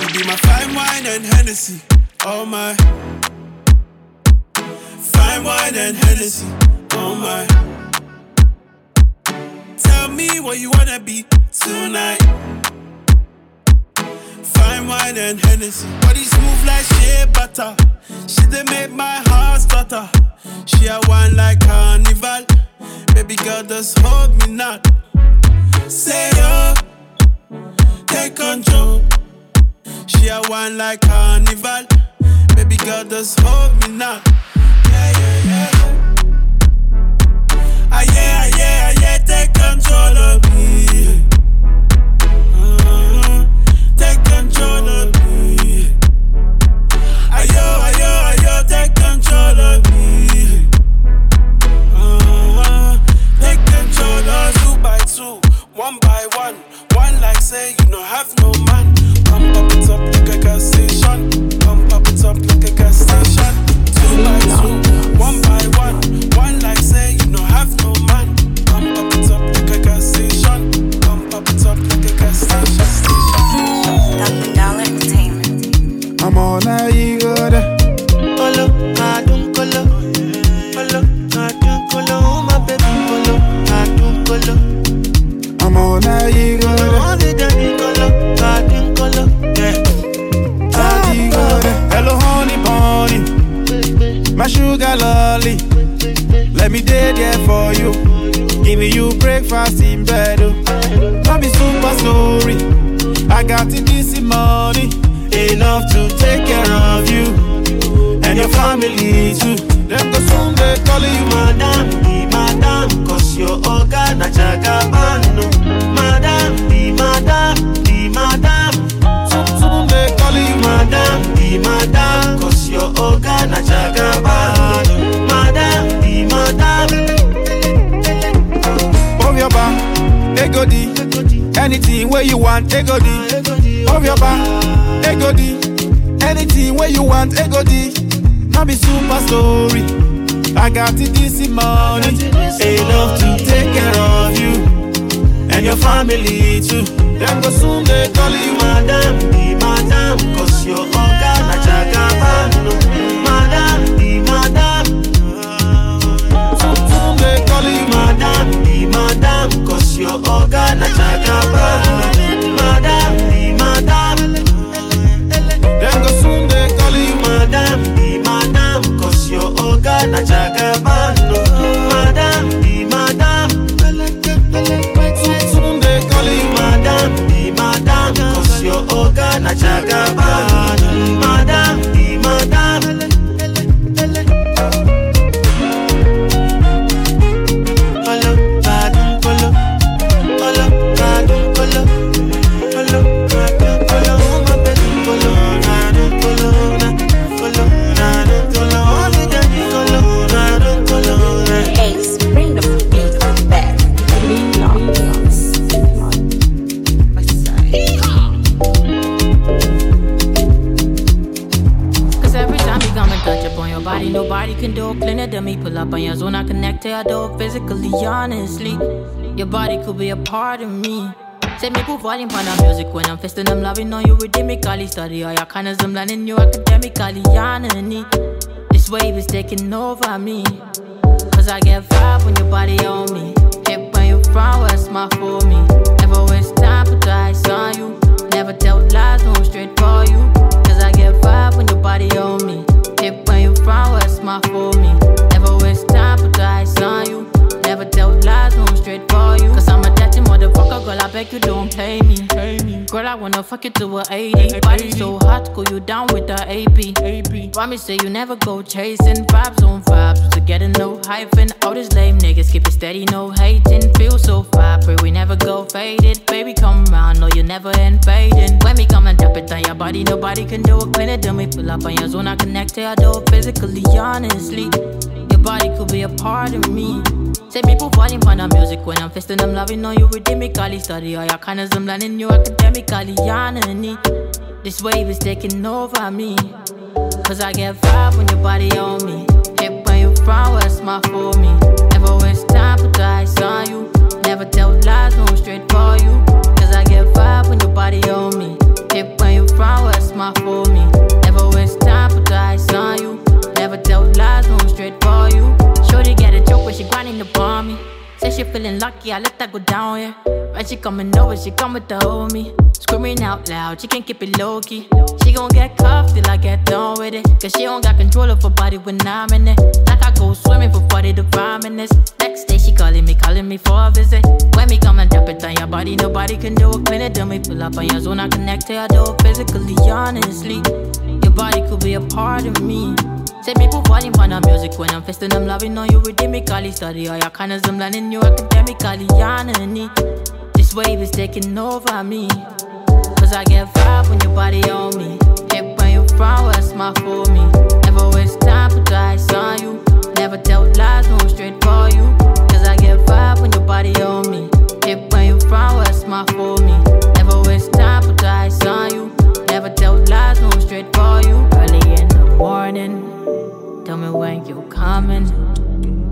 you be my fine wine and Hennessy. Oh, my. Fine wine and Hennessy. Oh, my. Tell me what you wanna be tonight. Fine wine and Hennessy. Body smooth like shea butter. She done make my heart stutter. She a wine like carnival. Baby girl, just hold me not. Say yo, take control. She a wine like carnival. Baby girl, just hold me now. Yeah, yeah, yeah. my for me. Never waste time for twice on you. Never tell lies, going straight for you. Cause I get vibe when your body on me. Hip when you from, what's my for me? Never waste time for twice on you. Never tell lies, going straight for you. Cause I'm a dirty motherfucker, girl, I beg you don't pay me. Girl, I wanna fuck you to a 80. Body so hot, cool you down with the AP. Promise say you never go chasing vibes on vibes. To get a no hyphen. All these lame niggas keep it steady, no hating. Feel so fine, we never go faded. Baby, come around, no, you never end fading. When me come and drop it on your body, nobody can do it. Clean it, then we pull up on your zone. I connect, I do it physically, honestly. Your body could be a part of me. Say people falling for the music when I'm fisting, I'm loving on you rhythmically. Study all your kindness, I'm learning you academically. Yanni. This wave is taking over me. Cause I get vibe when your body on me. Hip when you from, what's my for me? Never waste time, put the ice on you. Never tell lies, no straight for you. Cause I get vibe when your body on me. Hip when you from, what's my for me? Never waste time, put the ice on you. Never tell lies, no straight for you. Shorty get a joke when she grinding upon me. She feeling lucky, I let that go down, yeah. When she coming over, she come with the homie. Screaming out loud, she can't keep it low key. She gon' get cuffed till I get done with it. Cause she don't got control of her body when I'm in it. Like I go swimming for 40 to 5 minutes. Next day she calling me, calling me for a visit. When me come and drop it on your body, nobody can do it. Clean it, then we pull up on your zone. I connect to I do it physically, honestly. Body could be a part of me. Say people falling for the music when I'm fisting, I'm loving on you rhythmically. Study all your kindness, I'm learning you academically. Yanni. This wave is taking over me. Cause I get vibe when your body on me. Hip when you from, what's my for me? Never waste time, put ice on you. Never tell lies, no straight for you. Cause I get vibe when your body on me. Hip when you from, what's my for me? Never waste time, put ice on you. Lies, no straight for you. Early in the morning, tell me when you coming.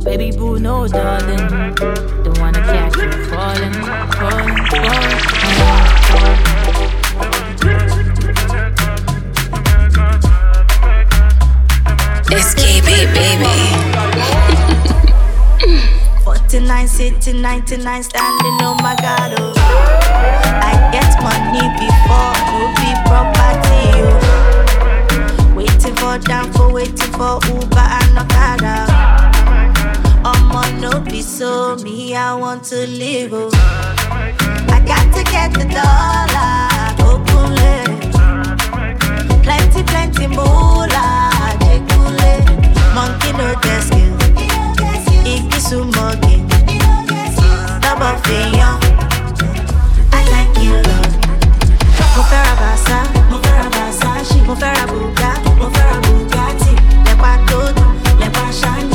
Baby boo, knows, darling. Don't wanna catch you falling, falling, falling. Escape baby. 49 city, 99 standing, oh my god, oh. I get money before, no be oh. For down for waiting for Uber and Okada. I'ma no be so me, I want to live, oh. I got to get the dollar, open Plenty, plenty moolah, jekule. Monkey no skill, igi sumogi. Double fiyan, Mo fẹ́ ra Versa, mo fẹ́ ra Versace, mo fẹ́ ra mo fẹ́ ra Bugatti. Lẹ́pa tó dùn, lẹ́pa ṣáńdì,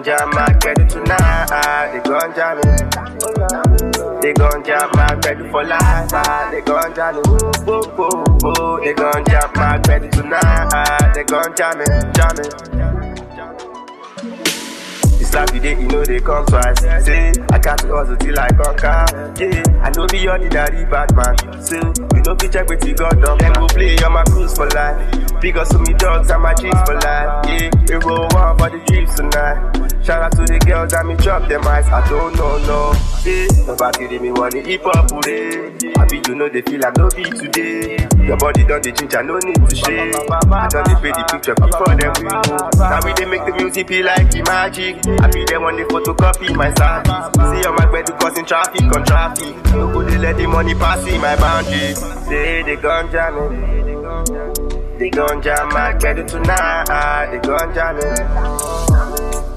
My credit tonight. Gon' jam me. They gon' jam my credit for life. They gon' jam me. Whoa. They gon' jam my credit tonight. They gon' jam me, jam me. This life day, you know they come twice. Say, I got to hustle till I conquer. Yeah, I know be ordinary bad man. So, you know, be check with you got done. Then go play on my cruise for life. Because of me dogs and my drinks for life. Yeah, we roll one for the dreams tonight. Girls that me drop them eyes. I don't know, no. Yeah, nobody they me want the hip hop oh, today. I be you know they feel like no be today. Your body done the change, I no need to shake. I done they pay the picture before them we. Now we they make the music feel like the magic. I be there when they photocopy my service. See on my bed to causing traffic on traffic. No go they let the money pass in my boundaries. Say they jam me. They gon' jam my credit tonight. They gon' jam me.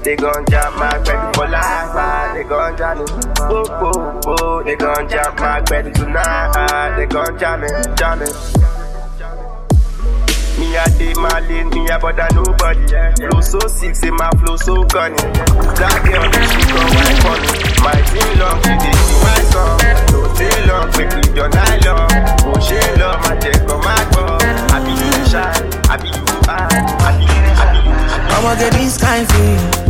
They gon' jam my credit for life. Ah, they gon' jam me. Whoa, whoa, whoa. They gon' jam my credit tonight. Ah, they gon' jam me, jam me. Me a day lane, me a bother nobody. Flow so sick, say my flow so cunning. That girl, she gon' wine for me. My team long, she dey sing my song. No stay long, quick with your nylon. Oh, she love my check on my phone. I be you shy, I be you high, I be you, I be you. I'ma get this kind feeling.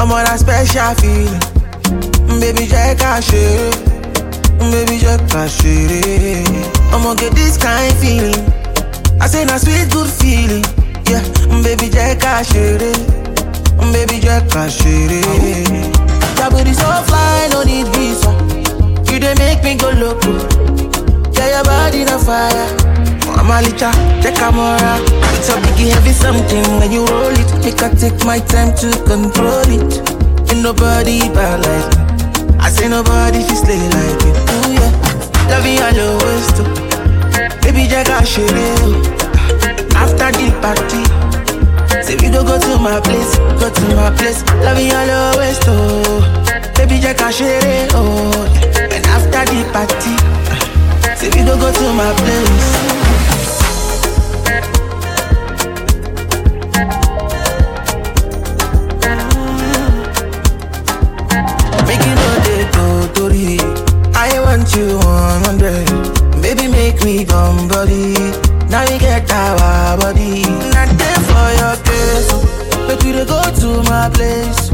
I'm on that special feeling. Mm, Baby, check out shit. Baby, check out shit. I'ma get this kind feeling. I say na sweet good feeling. Yeah, mm, baby, check out shit. Baby, check out shit. Your booty so fly, no need visa. You dey make me go loco. Yeah, your body na fire. Mama Licha, check camera. It's a biggie heavy something when you roll it. Make I take my time to control it. Ain't nobody bad like me. I say nobody fi slay like you. Ooh yeah, love you all your waist too. Baby, check out shit. After the party, say we go go to my place, go to my place. Love you all your waist oh. Baby, out shit. Oh, and after the party, say we go go to my place. Want you 100. Baby, make me come body. Now we get our body. Not there for your case. Make you dey go to my place.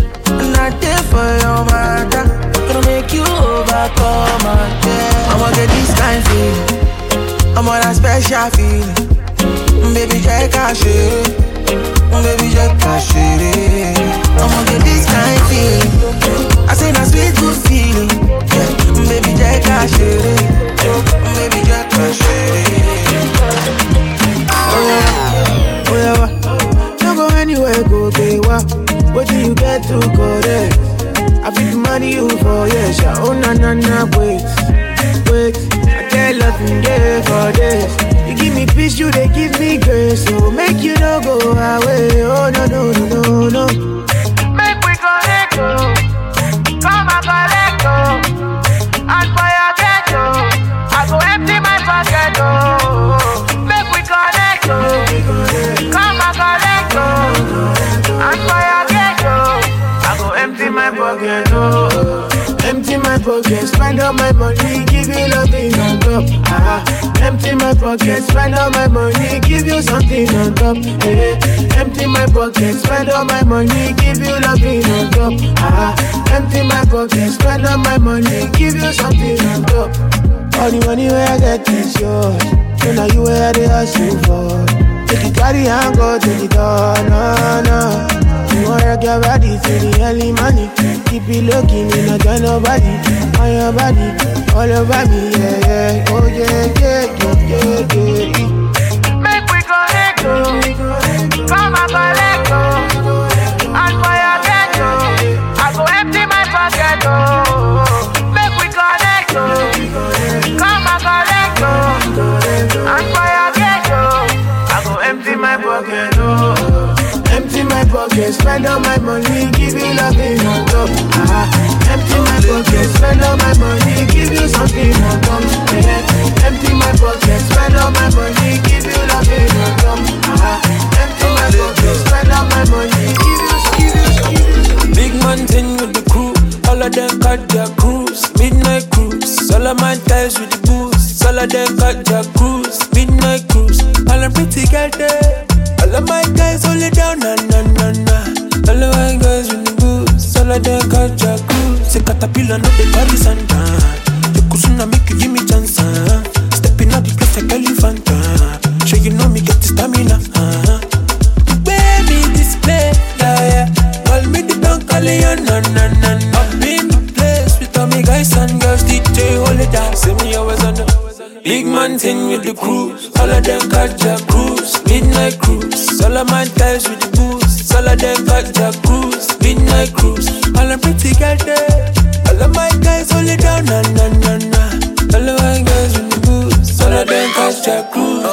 Not there for your matter. Gonna make you overcome again. I'ma get this kind feeling. I'm on a special feeling. Baby, check out shit. Baby, check out shit. I'ma get this kind feeling. I say na sweet good feeling. Baby, check out shit. Baby, oh yeah, wa. Don't go anywhere, go gay wa. What do you get to go there? I fit money you for yes, yeah. Oh na na na, wait, wait. I get loving there for this. You give me peace, you they give me grace. So make you no go away. Oh no no no no no. Make we connect, oh. Come and collect, oh. And your ghetto, I go empty my pocket, oh. Make we connect, oh. Come and collect, oh. And for your ghetto, I go empty my pocket, oh. Empty my pocket, spend all my money, give you nothing on top. Ah, empty my pocket, spend all my money, give you something on top. Hey, empty my pocket, spend all my money, give you nothing on top. Ah, empty my pocket, spend all my money, give you something on top. All the money where I get is yours. So now you where they hustle for. Take it carry and go to the door, no, no. Wanna your body till the early morning. Keep it looking, you not tell nobody. On your body, all over me, yeah, yeah. Oh yeah, yeah, yeah, yeah, yeah. Make we connect, oh. Come and collect, oh. Pocket, spend all my money, give you nothing on top. Ah, empty my pocket, spend all my money, give you something on top. Yeah. Empty my pocket, spend all my money, give you nothing on top. Ah, empty my pocket, spend all my money, give you, give you, give you. Big man thing with the crew, all of them got their cruise, midnight cruise. All of my guys with the booze, all of them got their cruise, midnight cruise. All the pretty girl there, all of my guys it down, na na na na. All of my guys the booze, all of them got their cruise. Say caterpillar no they carry santa. The kusuna make you give me chance, uh. Stepping out the place like elephant, uh. Sure you know me get the stamina, uh. Baby display. Call me the Don na na na. Up in the place with all me guys and girls, DJ down. The big man thing with the cruise. All of them got their cruise, midnight cruise. All of my guys with the booze. All of them got their cruise, midnight cruise. All the pretty girl there. All of my guys it down, na na na na. All of my guys with the booze. All of them got their cruise,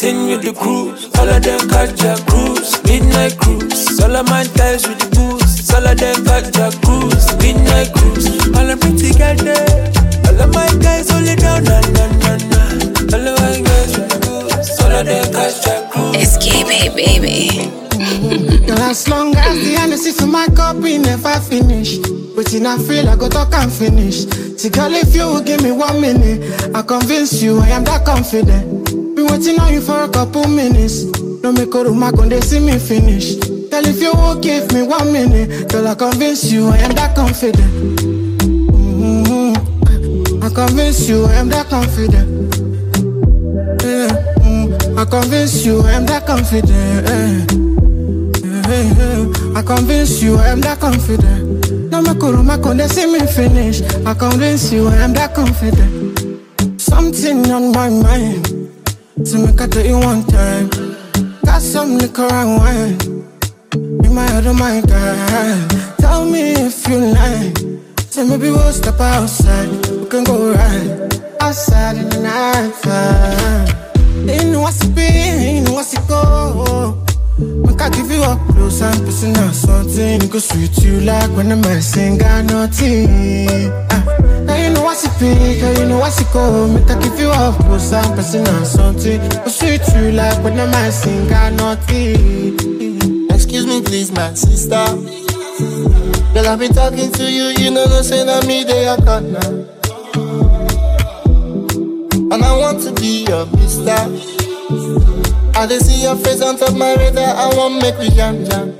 Big man thing with the cruise. All of them got their cruise, midnight cruise. All of my guys with the booze. All of them got their cruise, midnight cruise. All the pretty girl there. All of my guys hold it down, na na na na. All of my guys with the booze. All of them got their cruise. Escape, baby. Girl, as long as the Hennessy for my cup, we never finish. But in I feel I go talk and finish. See, girl, if you give me one minute, I convince you I am that confident. Been waiting on you for a couple minutes. No make a room, I they see me finish. Girl, if you won't give me one minute, girl, I convince you I am that confident. Mhm. I convince you I am that confident. Yeah. mm, I convince you I am that confident. I convince you I am that confident. No make a room, I they see me finish. I convince you I am that confident. Something on my mind. To make I tell you one time. Got some liquor and wine. In my oh my God. Tell me if you like. Say maybe we'll step outside. We can go right outside in the night time. Know what's be, you know what's it go. I give you up close and personal something. It go sweet you like when the man sing got nothing. Ah. Now you know what's it be, girl, you know what's it go. Make I give you up close and personal something. It go sweet you like when the man sing got nothing. Excuse me, please, my sister. Girl, I've been talking to you, you know, no say that me, they are cut now. And I want to be your mister. I just see your face on top my radar, I want make we jam jam.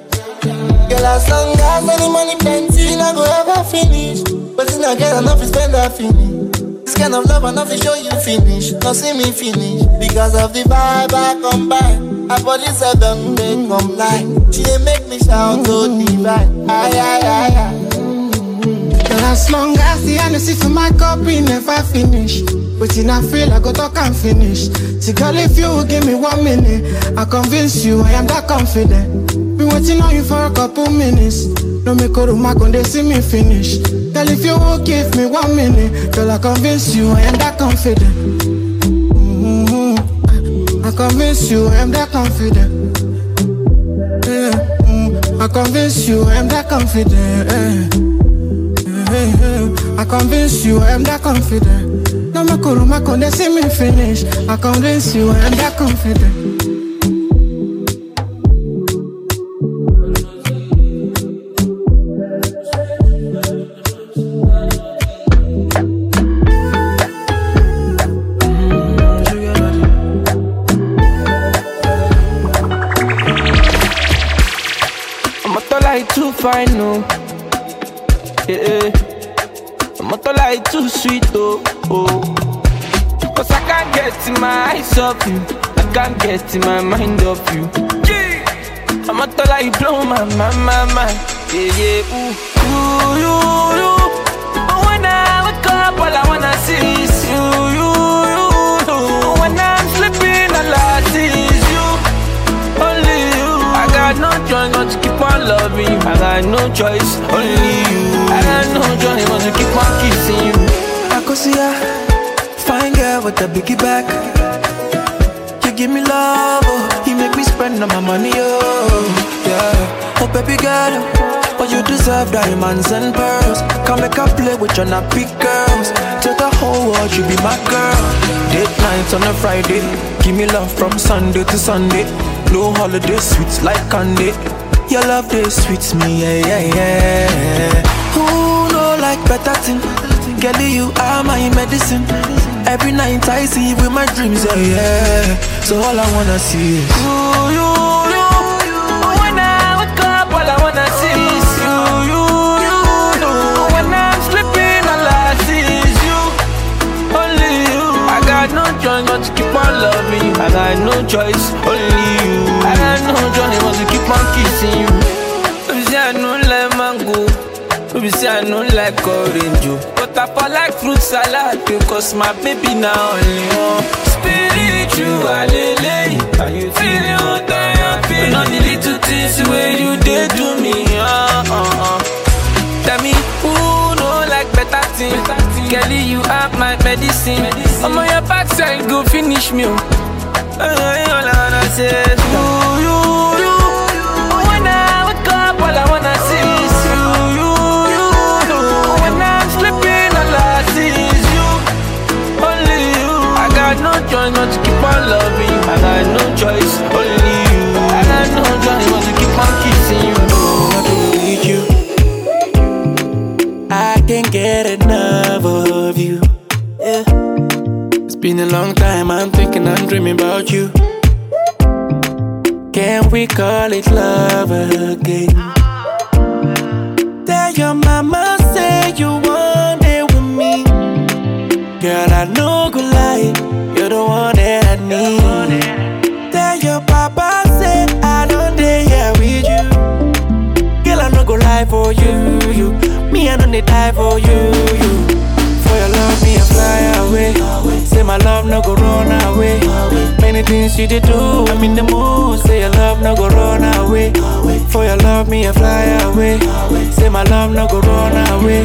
Girl, as long as any money plenty, I go ever finish. But it's not get enough to spend that finish. This kind of love enough to show you finish, not see me finish. Because of the vibe I combine. I body said don't make come line. She dey make me shout to divine. Aye, aye, aye, aye. Girl, as long as the Hennessy for my cup, we never finish. But in I feel I go talk and finish. See, girl, if you will give me one minute, I convince you I am that confident. Been waiting on you for a couple minutes. No make a room, I they see me finish. Girl, if you won't give me one minute, girl, I convince you I am that confident. Mm-hmm. I convince you I am that confident. Yeah. Mm. I convince you I am that confident. Yeah, yeah. I convince you I am that confident. No make a room, I can they see me finish. I convince you and confident. I'm like too fine. Like too sweet, oh, oh. Cause I can't get in my eyes off you. I can't get in my mind off you. Yeah. I'm a like blow my, my, my, my. Yeah, yeah, ooh, ooh, you, you. But when I wake up, all I wanna see is you, you, you, you. When I'm sleeping, all I see is you. Only you. I got no choice but to keep on loving you. I got no choice, only you. I keep on kissing you. I could see ya, fine girl with a biggie back. You give me love, oh, you make me spend all my money, oh, yeah. Oh, baby girl, oh, you deserve diamonds and pearls. Come make a play with your nappy girls. To the whole world you be my girl. Date nights on a Friday, give me love from Sunday to Sunday. No holiday sweets like candy. Your love they sweets me, yeah, yeah, yeah. Who know like better thing? Girl, you are my medicine. Every night I see you with my dreams, yeah, yeah. So all I wanna see is you, you, you. When I wake up, all I wanna see is you, you, you, you. When I'm sleeping, all I see is you, only you. I got no choice but to keep on loving you. I got no choice, only you. I got no choice but to keep on kissing you. Baby, say I don't like orange. oh. But I for like fruit salad because my baby now only one. Spiritual, lele. Are you feeling what I? All the little things where you did to me. Uh, uh, uh. Tell me who know like better thing. Kelly, you are my medicine. I'm on your backside, go finish me. oh. Uh, all I wanna say is loving. I no choice, only you. I no choice but to keep on kissing you. I need you. I can't get enough of you. Yeah. It's been a long time, I'm thinking, I'm dreaming about you. Can we call it love again? Tell your mama, say you want it with me. Girl, I know need. Tell your papa, say I don't dare here with you. Girl, I no go lie for you, you. Me, I don't dey die for you, you. For your love, me I fly away. Say my love no go run away. Many things you did do, I'm in the mood. Say your love no go run away. For your love, me I fly away. Say my love no go run away.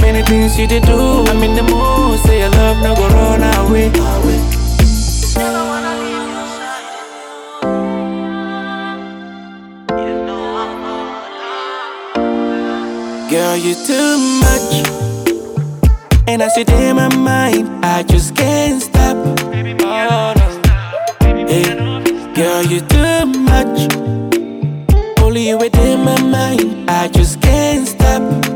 Many things you did do, I'm in the mood. Say your love no go run away. Girl, you too much. And I sit in my mind, I just can't stop. Oh, no. Hey, girl, you too much. Only you within my mind, I just can't stop.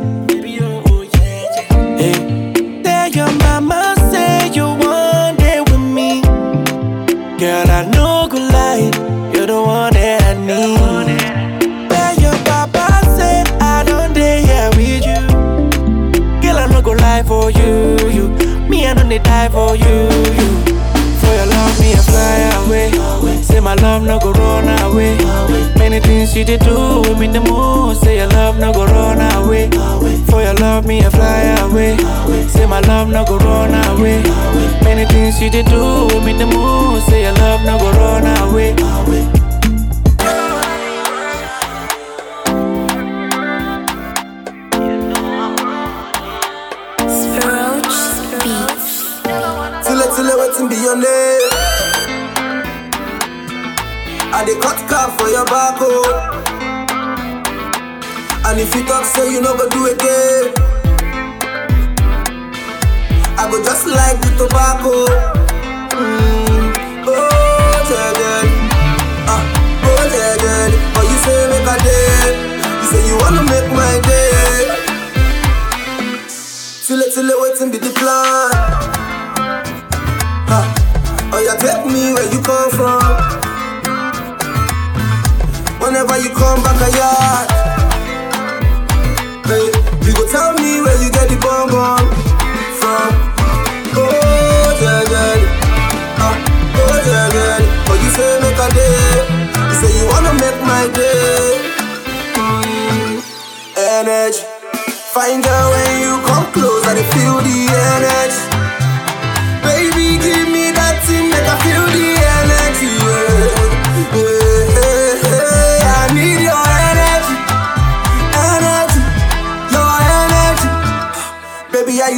I don't die for you, you. For your love, me I fly away. Say my love no go run away. Many things you did do, I'm in the mood. Say your love no go run away. For your love, me I fly away. Say my love no go run away. Many things you did do, I'm in the mood. Say your love no go run away. Cut cap for your back, oh. And if you talk, say you no go do it again. I go just like the tobacco. Mm. Oh, yeah, yeah. Ah, oh, yeah, yeah. But you say make a day. You say you wanna make my day. Till it, till it, waiting be the plan. Ha. Oh, yeah, take me where you come from. Whenever you come back a yard, hey, you go tell me where you get the bomb from. Oh. Ah, oh, yeah, yeah. But you say make a day. You say you wanna make my day. Energy. Find out when you come close, I feel the energy.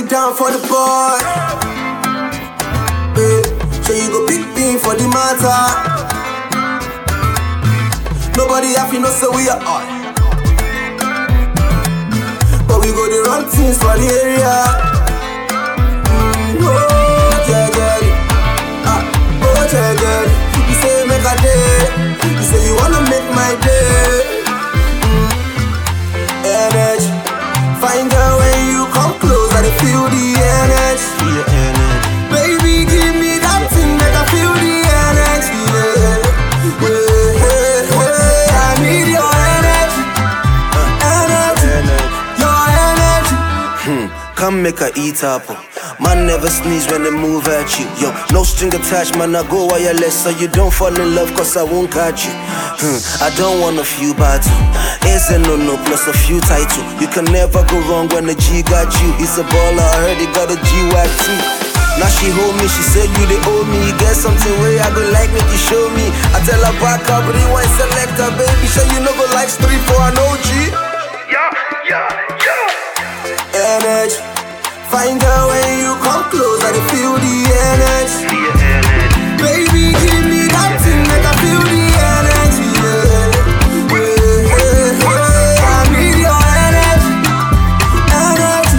Down for the boy? Yeah. So you go pick me for the matter. Nobody happy, no say we are on. But we go the run things for the area. Mm, oh, yeah, yeah. Ah, oh, yeah, yeah. You say make a day. You say you wanna make my day. Mm, energy. Find out when you come close, I feel the energy. Baby, give me that thing, make I feel the energy. I need your energy, energy, your energy. Hmm, come make a eat apple. Man never sneeze when they move at you. Yo, no string attached, man. I go wireless so you don't fall in love, cause I won't catch you. Hmm, I don't want a few battle. Ace and no no plus a few title. You can never go wrong when the G got you. He's a baller, I heard he got a G wag too. Now she hold me, she said you they owe me. Get something way I go like make you show me. I tell her back up, rewind selector, baby. Sure you no go like three for an OG. Yeah, yeah, yeah. Energy. Find out when you come close, I feel the energy. Baby, give me that thing, make I feel the energy. I need your energy, energy,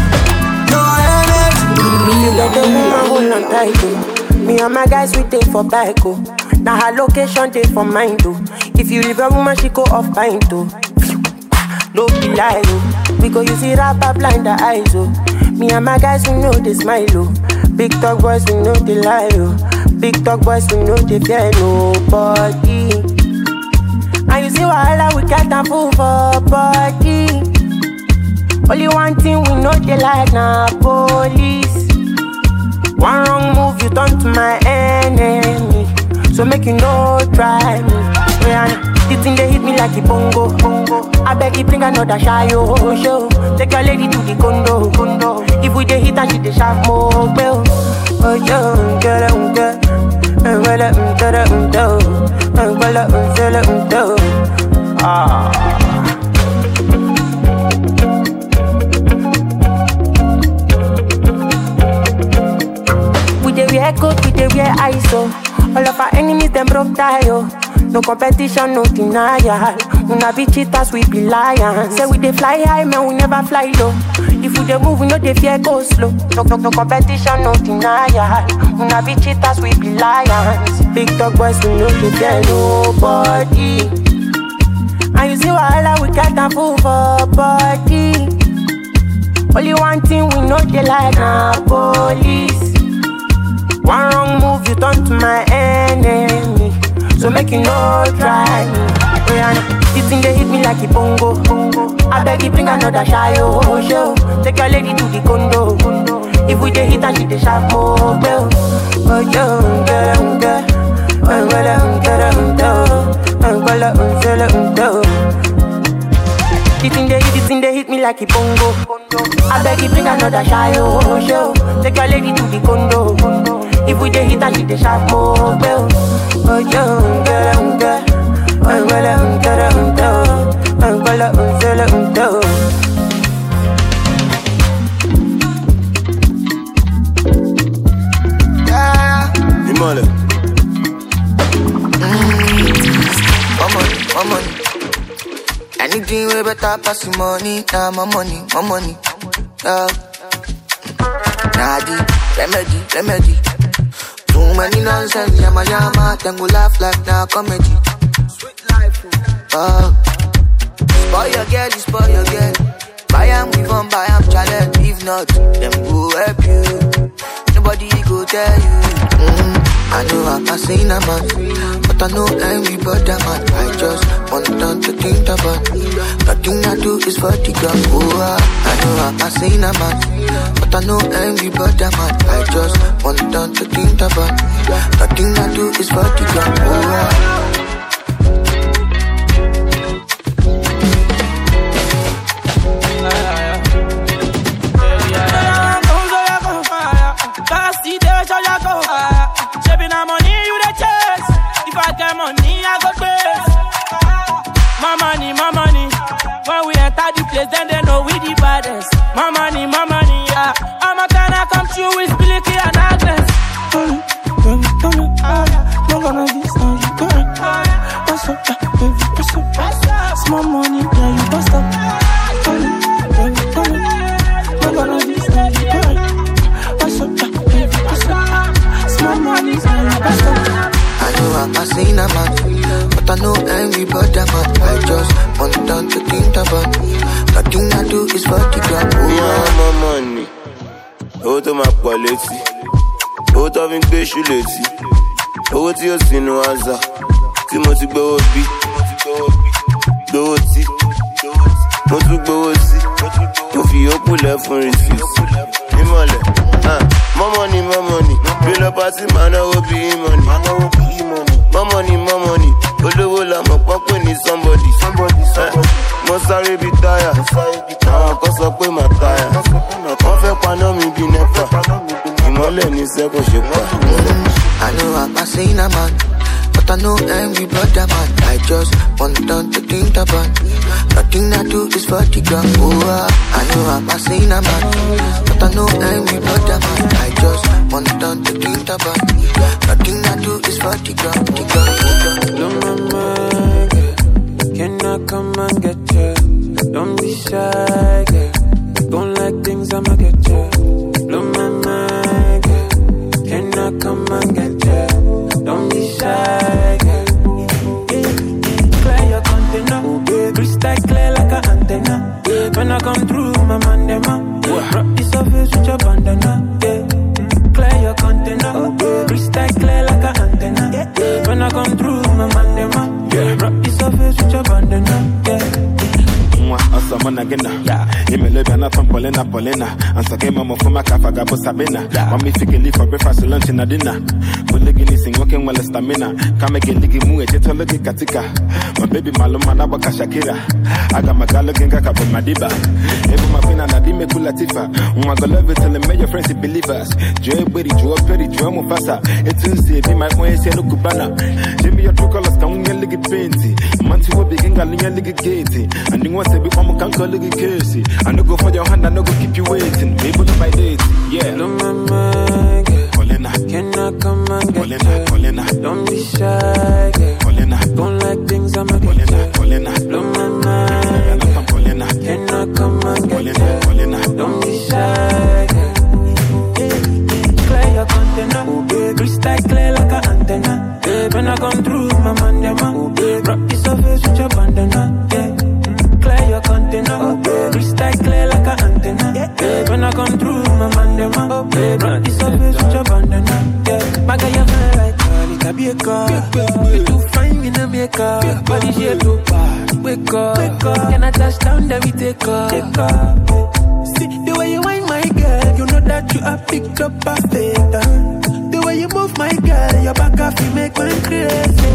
energy. You woman hold on tight, oh. Me and my guys we take for back, oh. Now her location take for mine, too. Oh. If you leave a woman, she go off pine, too. No be lie, oh. We go use it blind the eyes, oh. Me and my guys we know they smile, oh. Big talk boys we know they lie, oh. Big talk boys we know they fear nobody. And you see wahala we get a fool for body. Only one thing we know they like na police. One wrong move, you turn to my enemy. So make you no try me. The thing they hit me like a bongo, bongo. I beg you bring another shy oh, show. Take your lady to the condo, condo. If we dey hit and she dey sharp more, well. Oh yo, um, do. Um, well, um, feel it, um, do. Ah. We dey wear coat, we dey wear ISO. All of our enemies them broke tie oh. No competition, no denial. Una be cheaters, we be lions. Say we dey fly high, man, we never fly low. If we dey move, we no dey fear go slow. No, no, no competition, no denial. Una be cheaters, we be lions. Big dog boys, we no dey fear nobody. And you see wahala, we got a fool for body. Only one thing we know they like na police. One wrong move, you turn to my enemy. So make you no try me. This thing they hit me like a bongo. I beg you bring another shy oh show. Take your lady to the condo. If we dey hit and she dey sharp more bell. Oh yo, oh oh feel um. The thing they hit, the thing they hit me like a bongo. I beg you bring another shy oh show. Take your lady to the condo. If we dey hit her, she dey shout mo gbe yeah, Oje ongere nge, ongele ongere nge o, ongele ongele nge o. Money. Mm. My money, my money. Anything way better pass the money. Now nah, my money, my money. Love. Nah, the remedy, remedy. Too many nonsense, yama yama. Then we laugh like now comedy. Sweet life, oh. oh. Spoil your girl, you spoil your girl. Buy am, give on, buy am, challenge. If not, them go help you nobody go tell you. Mm-hmm. I know I'm a sinner man, but I know everybody man. I just want them to think about thing I do is for the girl. Oh, I know I'm a sinner man, but I know everybody man. I just want them to think about thing I do is for the girl. Oh, Cause then they know we the baddest. Mama, leti ukuthi yosini waza Fuck you, girl. kama keligimu ejetologe katika. Mabebi maluma nabaka shakira. Agamakalogenga kabe madiba. Ebu mapina it latifa nwagolove telemejo friends believers. Jụọ egberi jụọ peri jụọ mufasa. Etu nsi ebi ma ekwenye si enuku Give me your true colors ka nwunye ligi penti mmanti wobi gị ngalunye ligi geti. Andị nwa sebi kpọmụ ka nkọ ligi kesi. Andị go for your hand and no go keep you waiting. Maybe by date yeah. No mama man get Colina, Colina. Don't be shy, girl. Colina. Don't like things I'm a Colina, Colina. You too fine, we America. Body shape. Wake up. Can I touch down, then we take off. Take off. See the way you wind my girl. You know that you are picked up perfect. Uh. The way you move, my girl. Your back off, you make me crazy.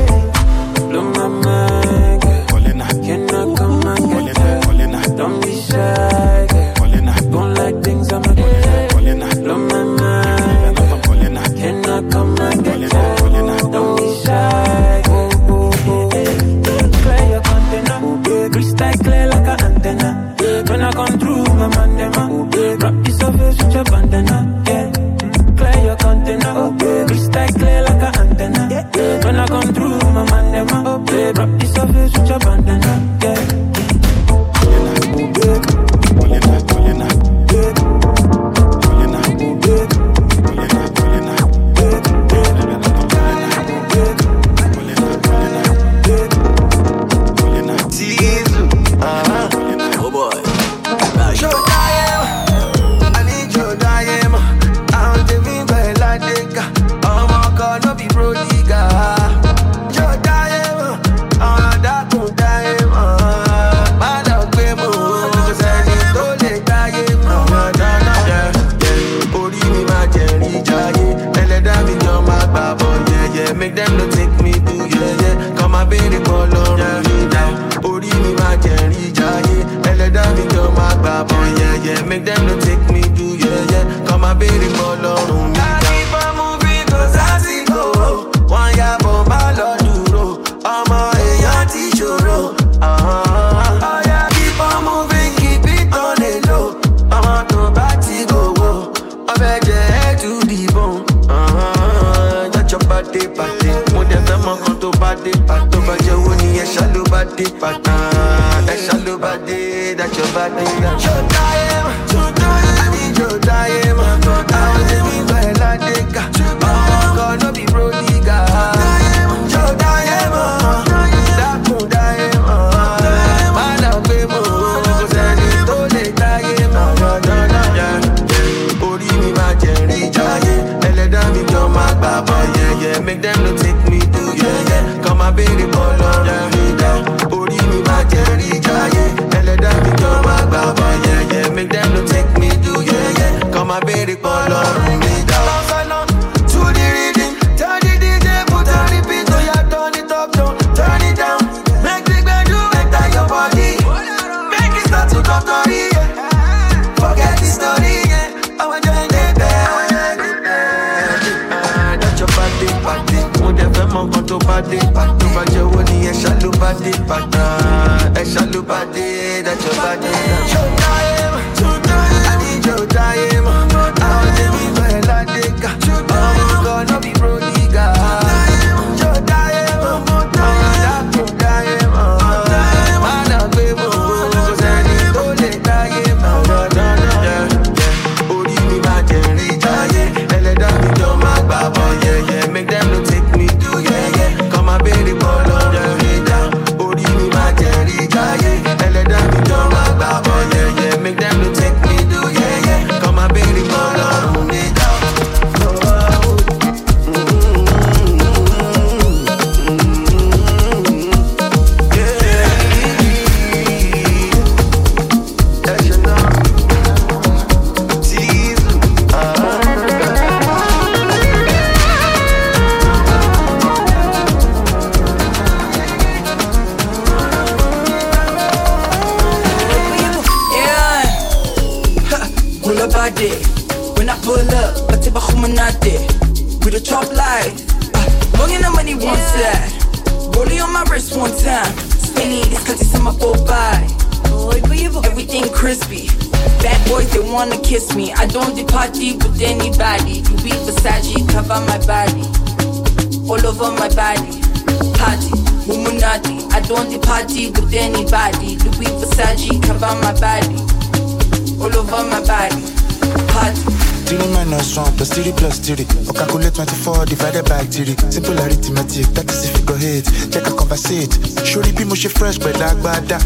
history. Or calculate 24 divided by 3. Simple arithmetic, that is if you go hate. Check a conversate. Surely be mushy fresh, but like bada.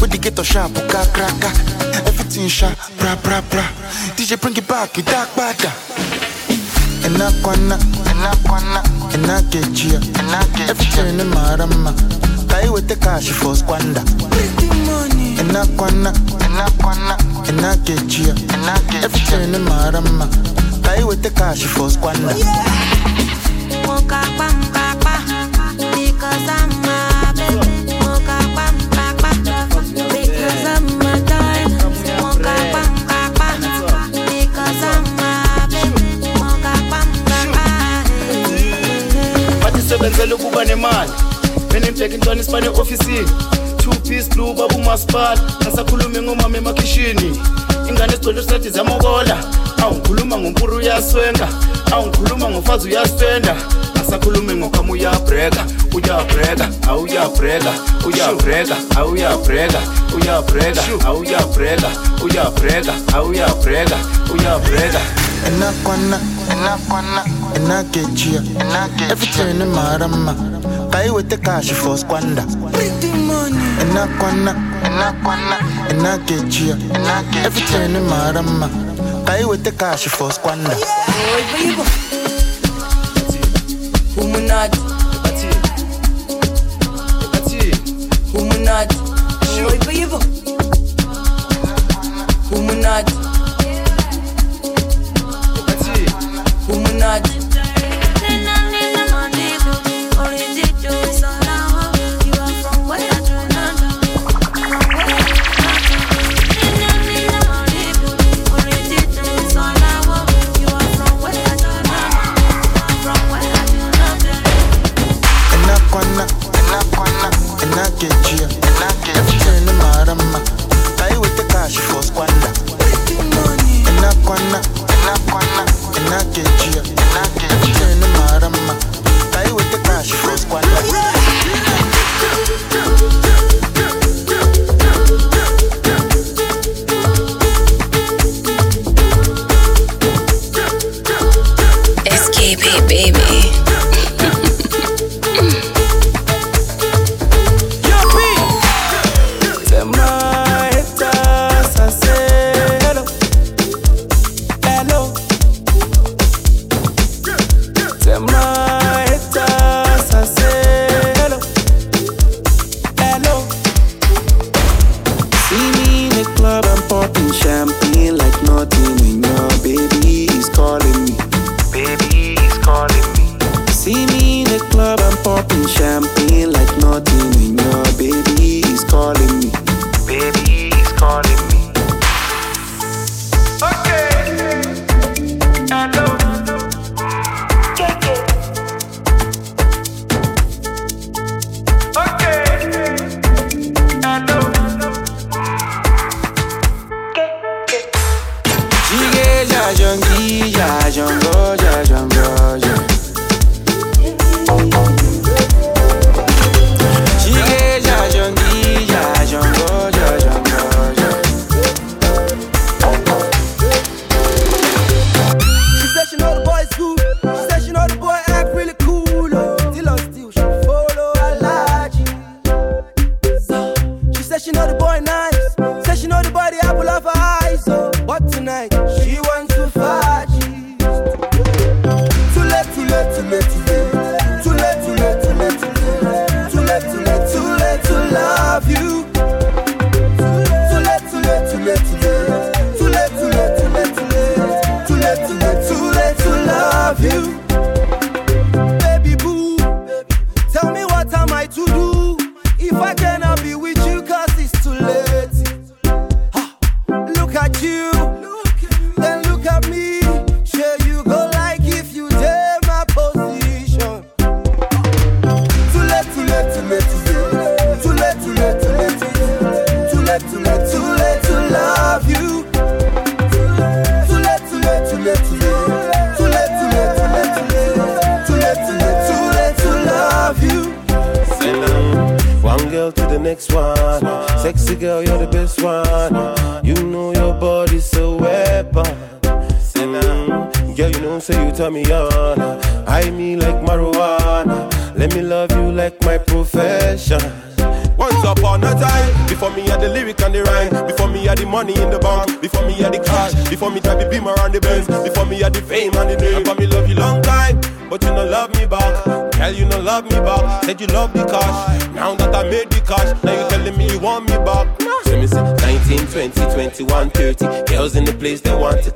With the ghetto sharp, uka kraka. Everything sharp, bra bra bra. DJ bring it back, you dark bada. Enakwana, enakwana, enakechia, enakechia. Everything in marama. Kai wete kashi for squander. Enakwana, enakwana, enakechia, enakechia. Everything in marama. Buy with the cash for squander. Moka pam papa, because I'm my baby. Moka pam papa, because I'm my darling. Moka pam papa, because I'm my baby. Moka pam papa. Eh. Bathi sebenzele ukuba nemali. Benimteka intwana isibane ofisini. Two piece blue babu masipala. Ngasakhulume ngomama emakhishini. Ingane sicela usadi zamokola. awungikhuluma ngompuru uyaswenga awungikhuluma ngofazi uyasenda asakhulume ngokama uyabreka uyabreka awuyabreka uyabreka awuyabreka uyabreka awuyabreka uyabreka awuyabreka uyabreka. Enakwana enakwana enakechia efichene marama kaiwete kashi for squander enakwana enakwana enakechia efichene marama Buy with the cash for squander. Yeah.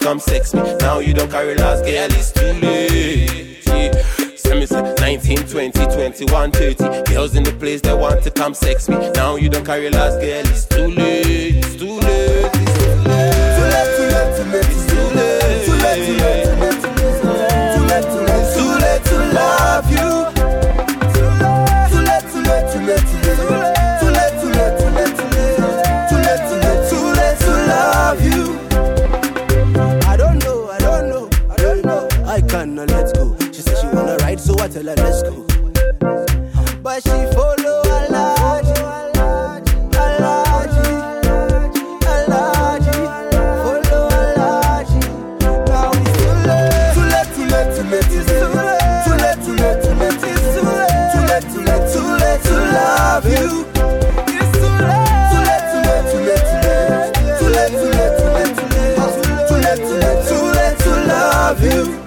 come sex me. Now you don't carry last girl, it's too late. Send me 19, 20, 21, 30. Girls in the place that want to come sex me. Now you don't carry last girl, it's too late. It's too late. It's too late. Too late. It's too late. Too late to love you. Bella, let's go. But she follow Alaji, Alaji, Alaji, follow Alaji. Now it's too late, too late, too late, too late, too late, too late, too late, too late, too late, too late, too late, too late. Too late, too late, too late, too late, too late to love you.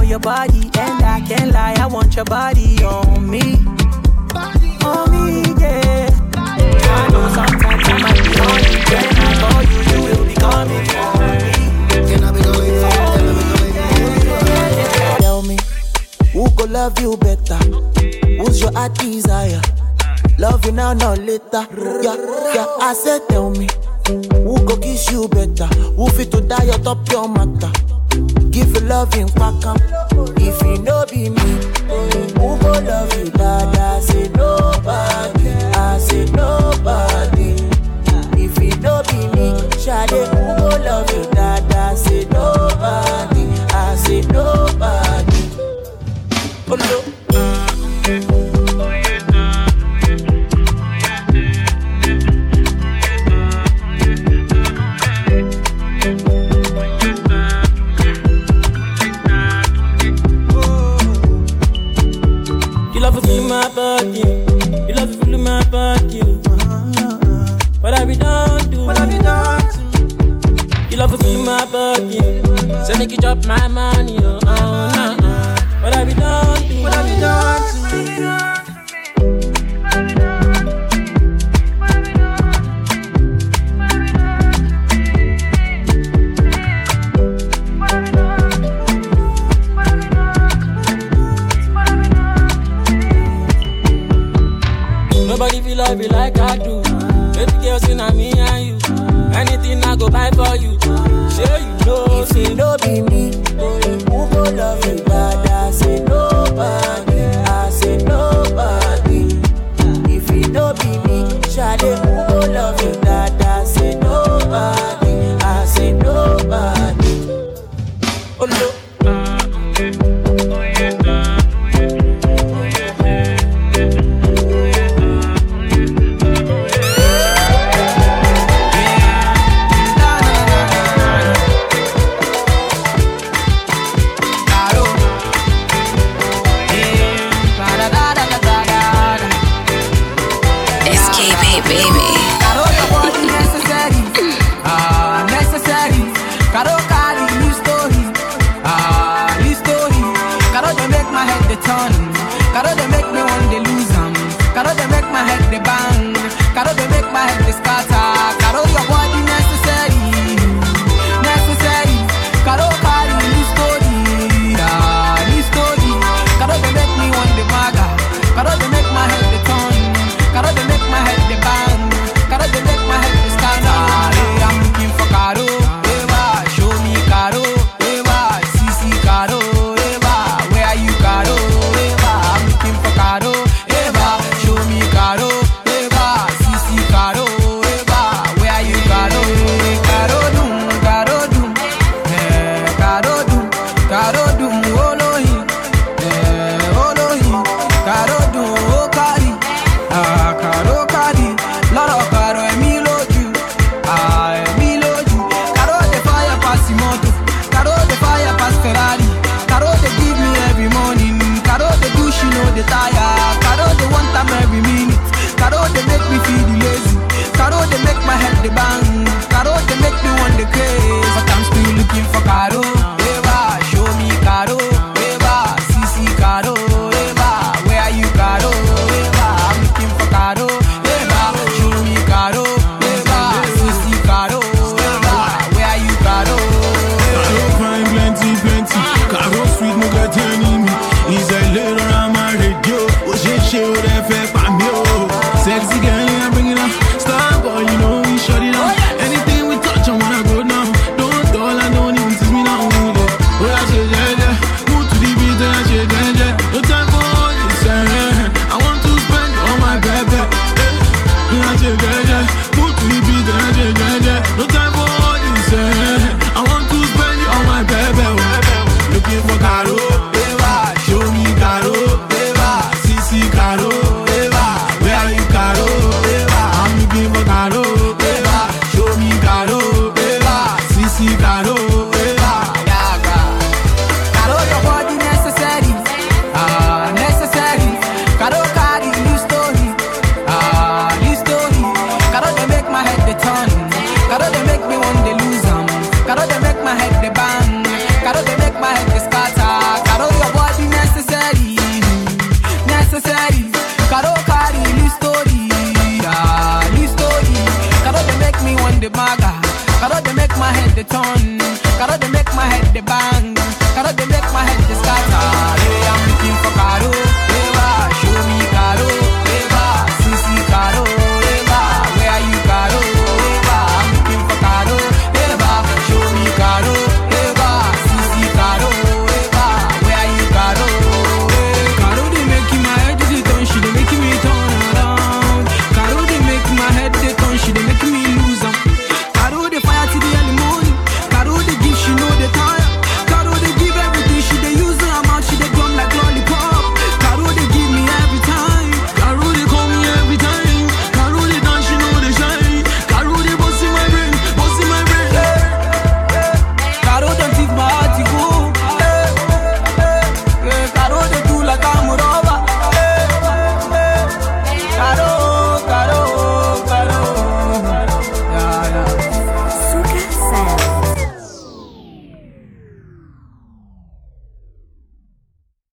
for your body, and I can't lie, I want your body on me. On me, yeah. I know sometimes I might be on me. When I call you, you will be coming for me. Can I be going yeah. Tell me, who go love you better? Who's your heart desire? Love you now, not later. Yeah, yeah. I said, tell me, who go kiss you better? Who fit to die atop your matter? Give you love in Pakam. If you know be me, who go love you, dad? I say nobody. I say nobody. If you know be me, Shade, who go love you, dad? I say nobody. I say nobody. my body, So make you drop my money, oh, oh, nah, uh. What have you done to, me? what have you done to? me? Nobody feel love you like I do. Baby girl, see me and you. Anything I go buy for you say no be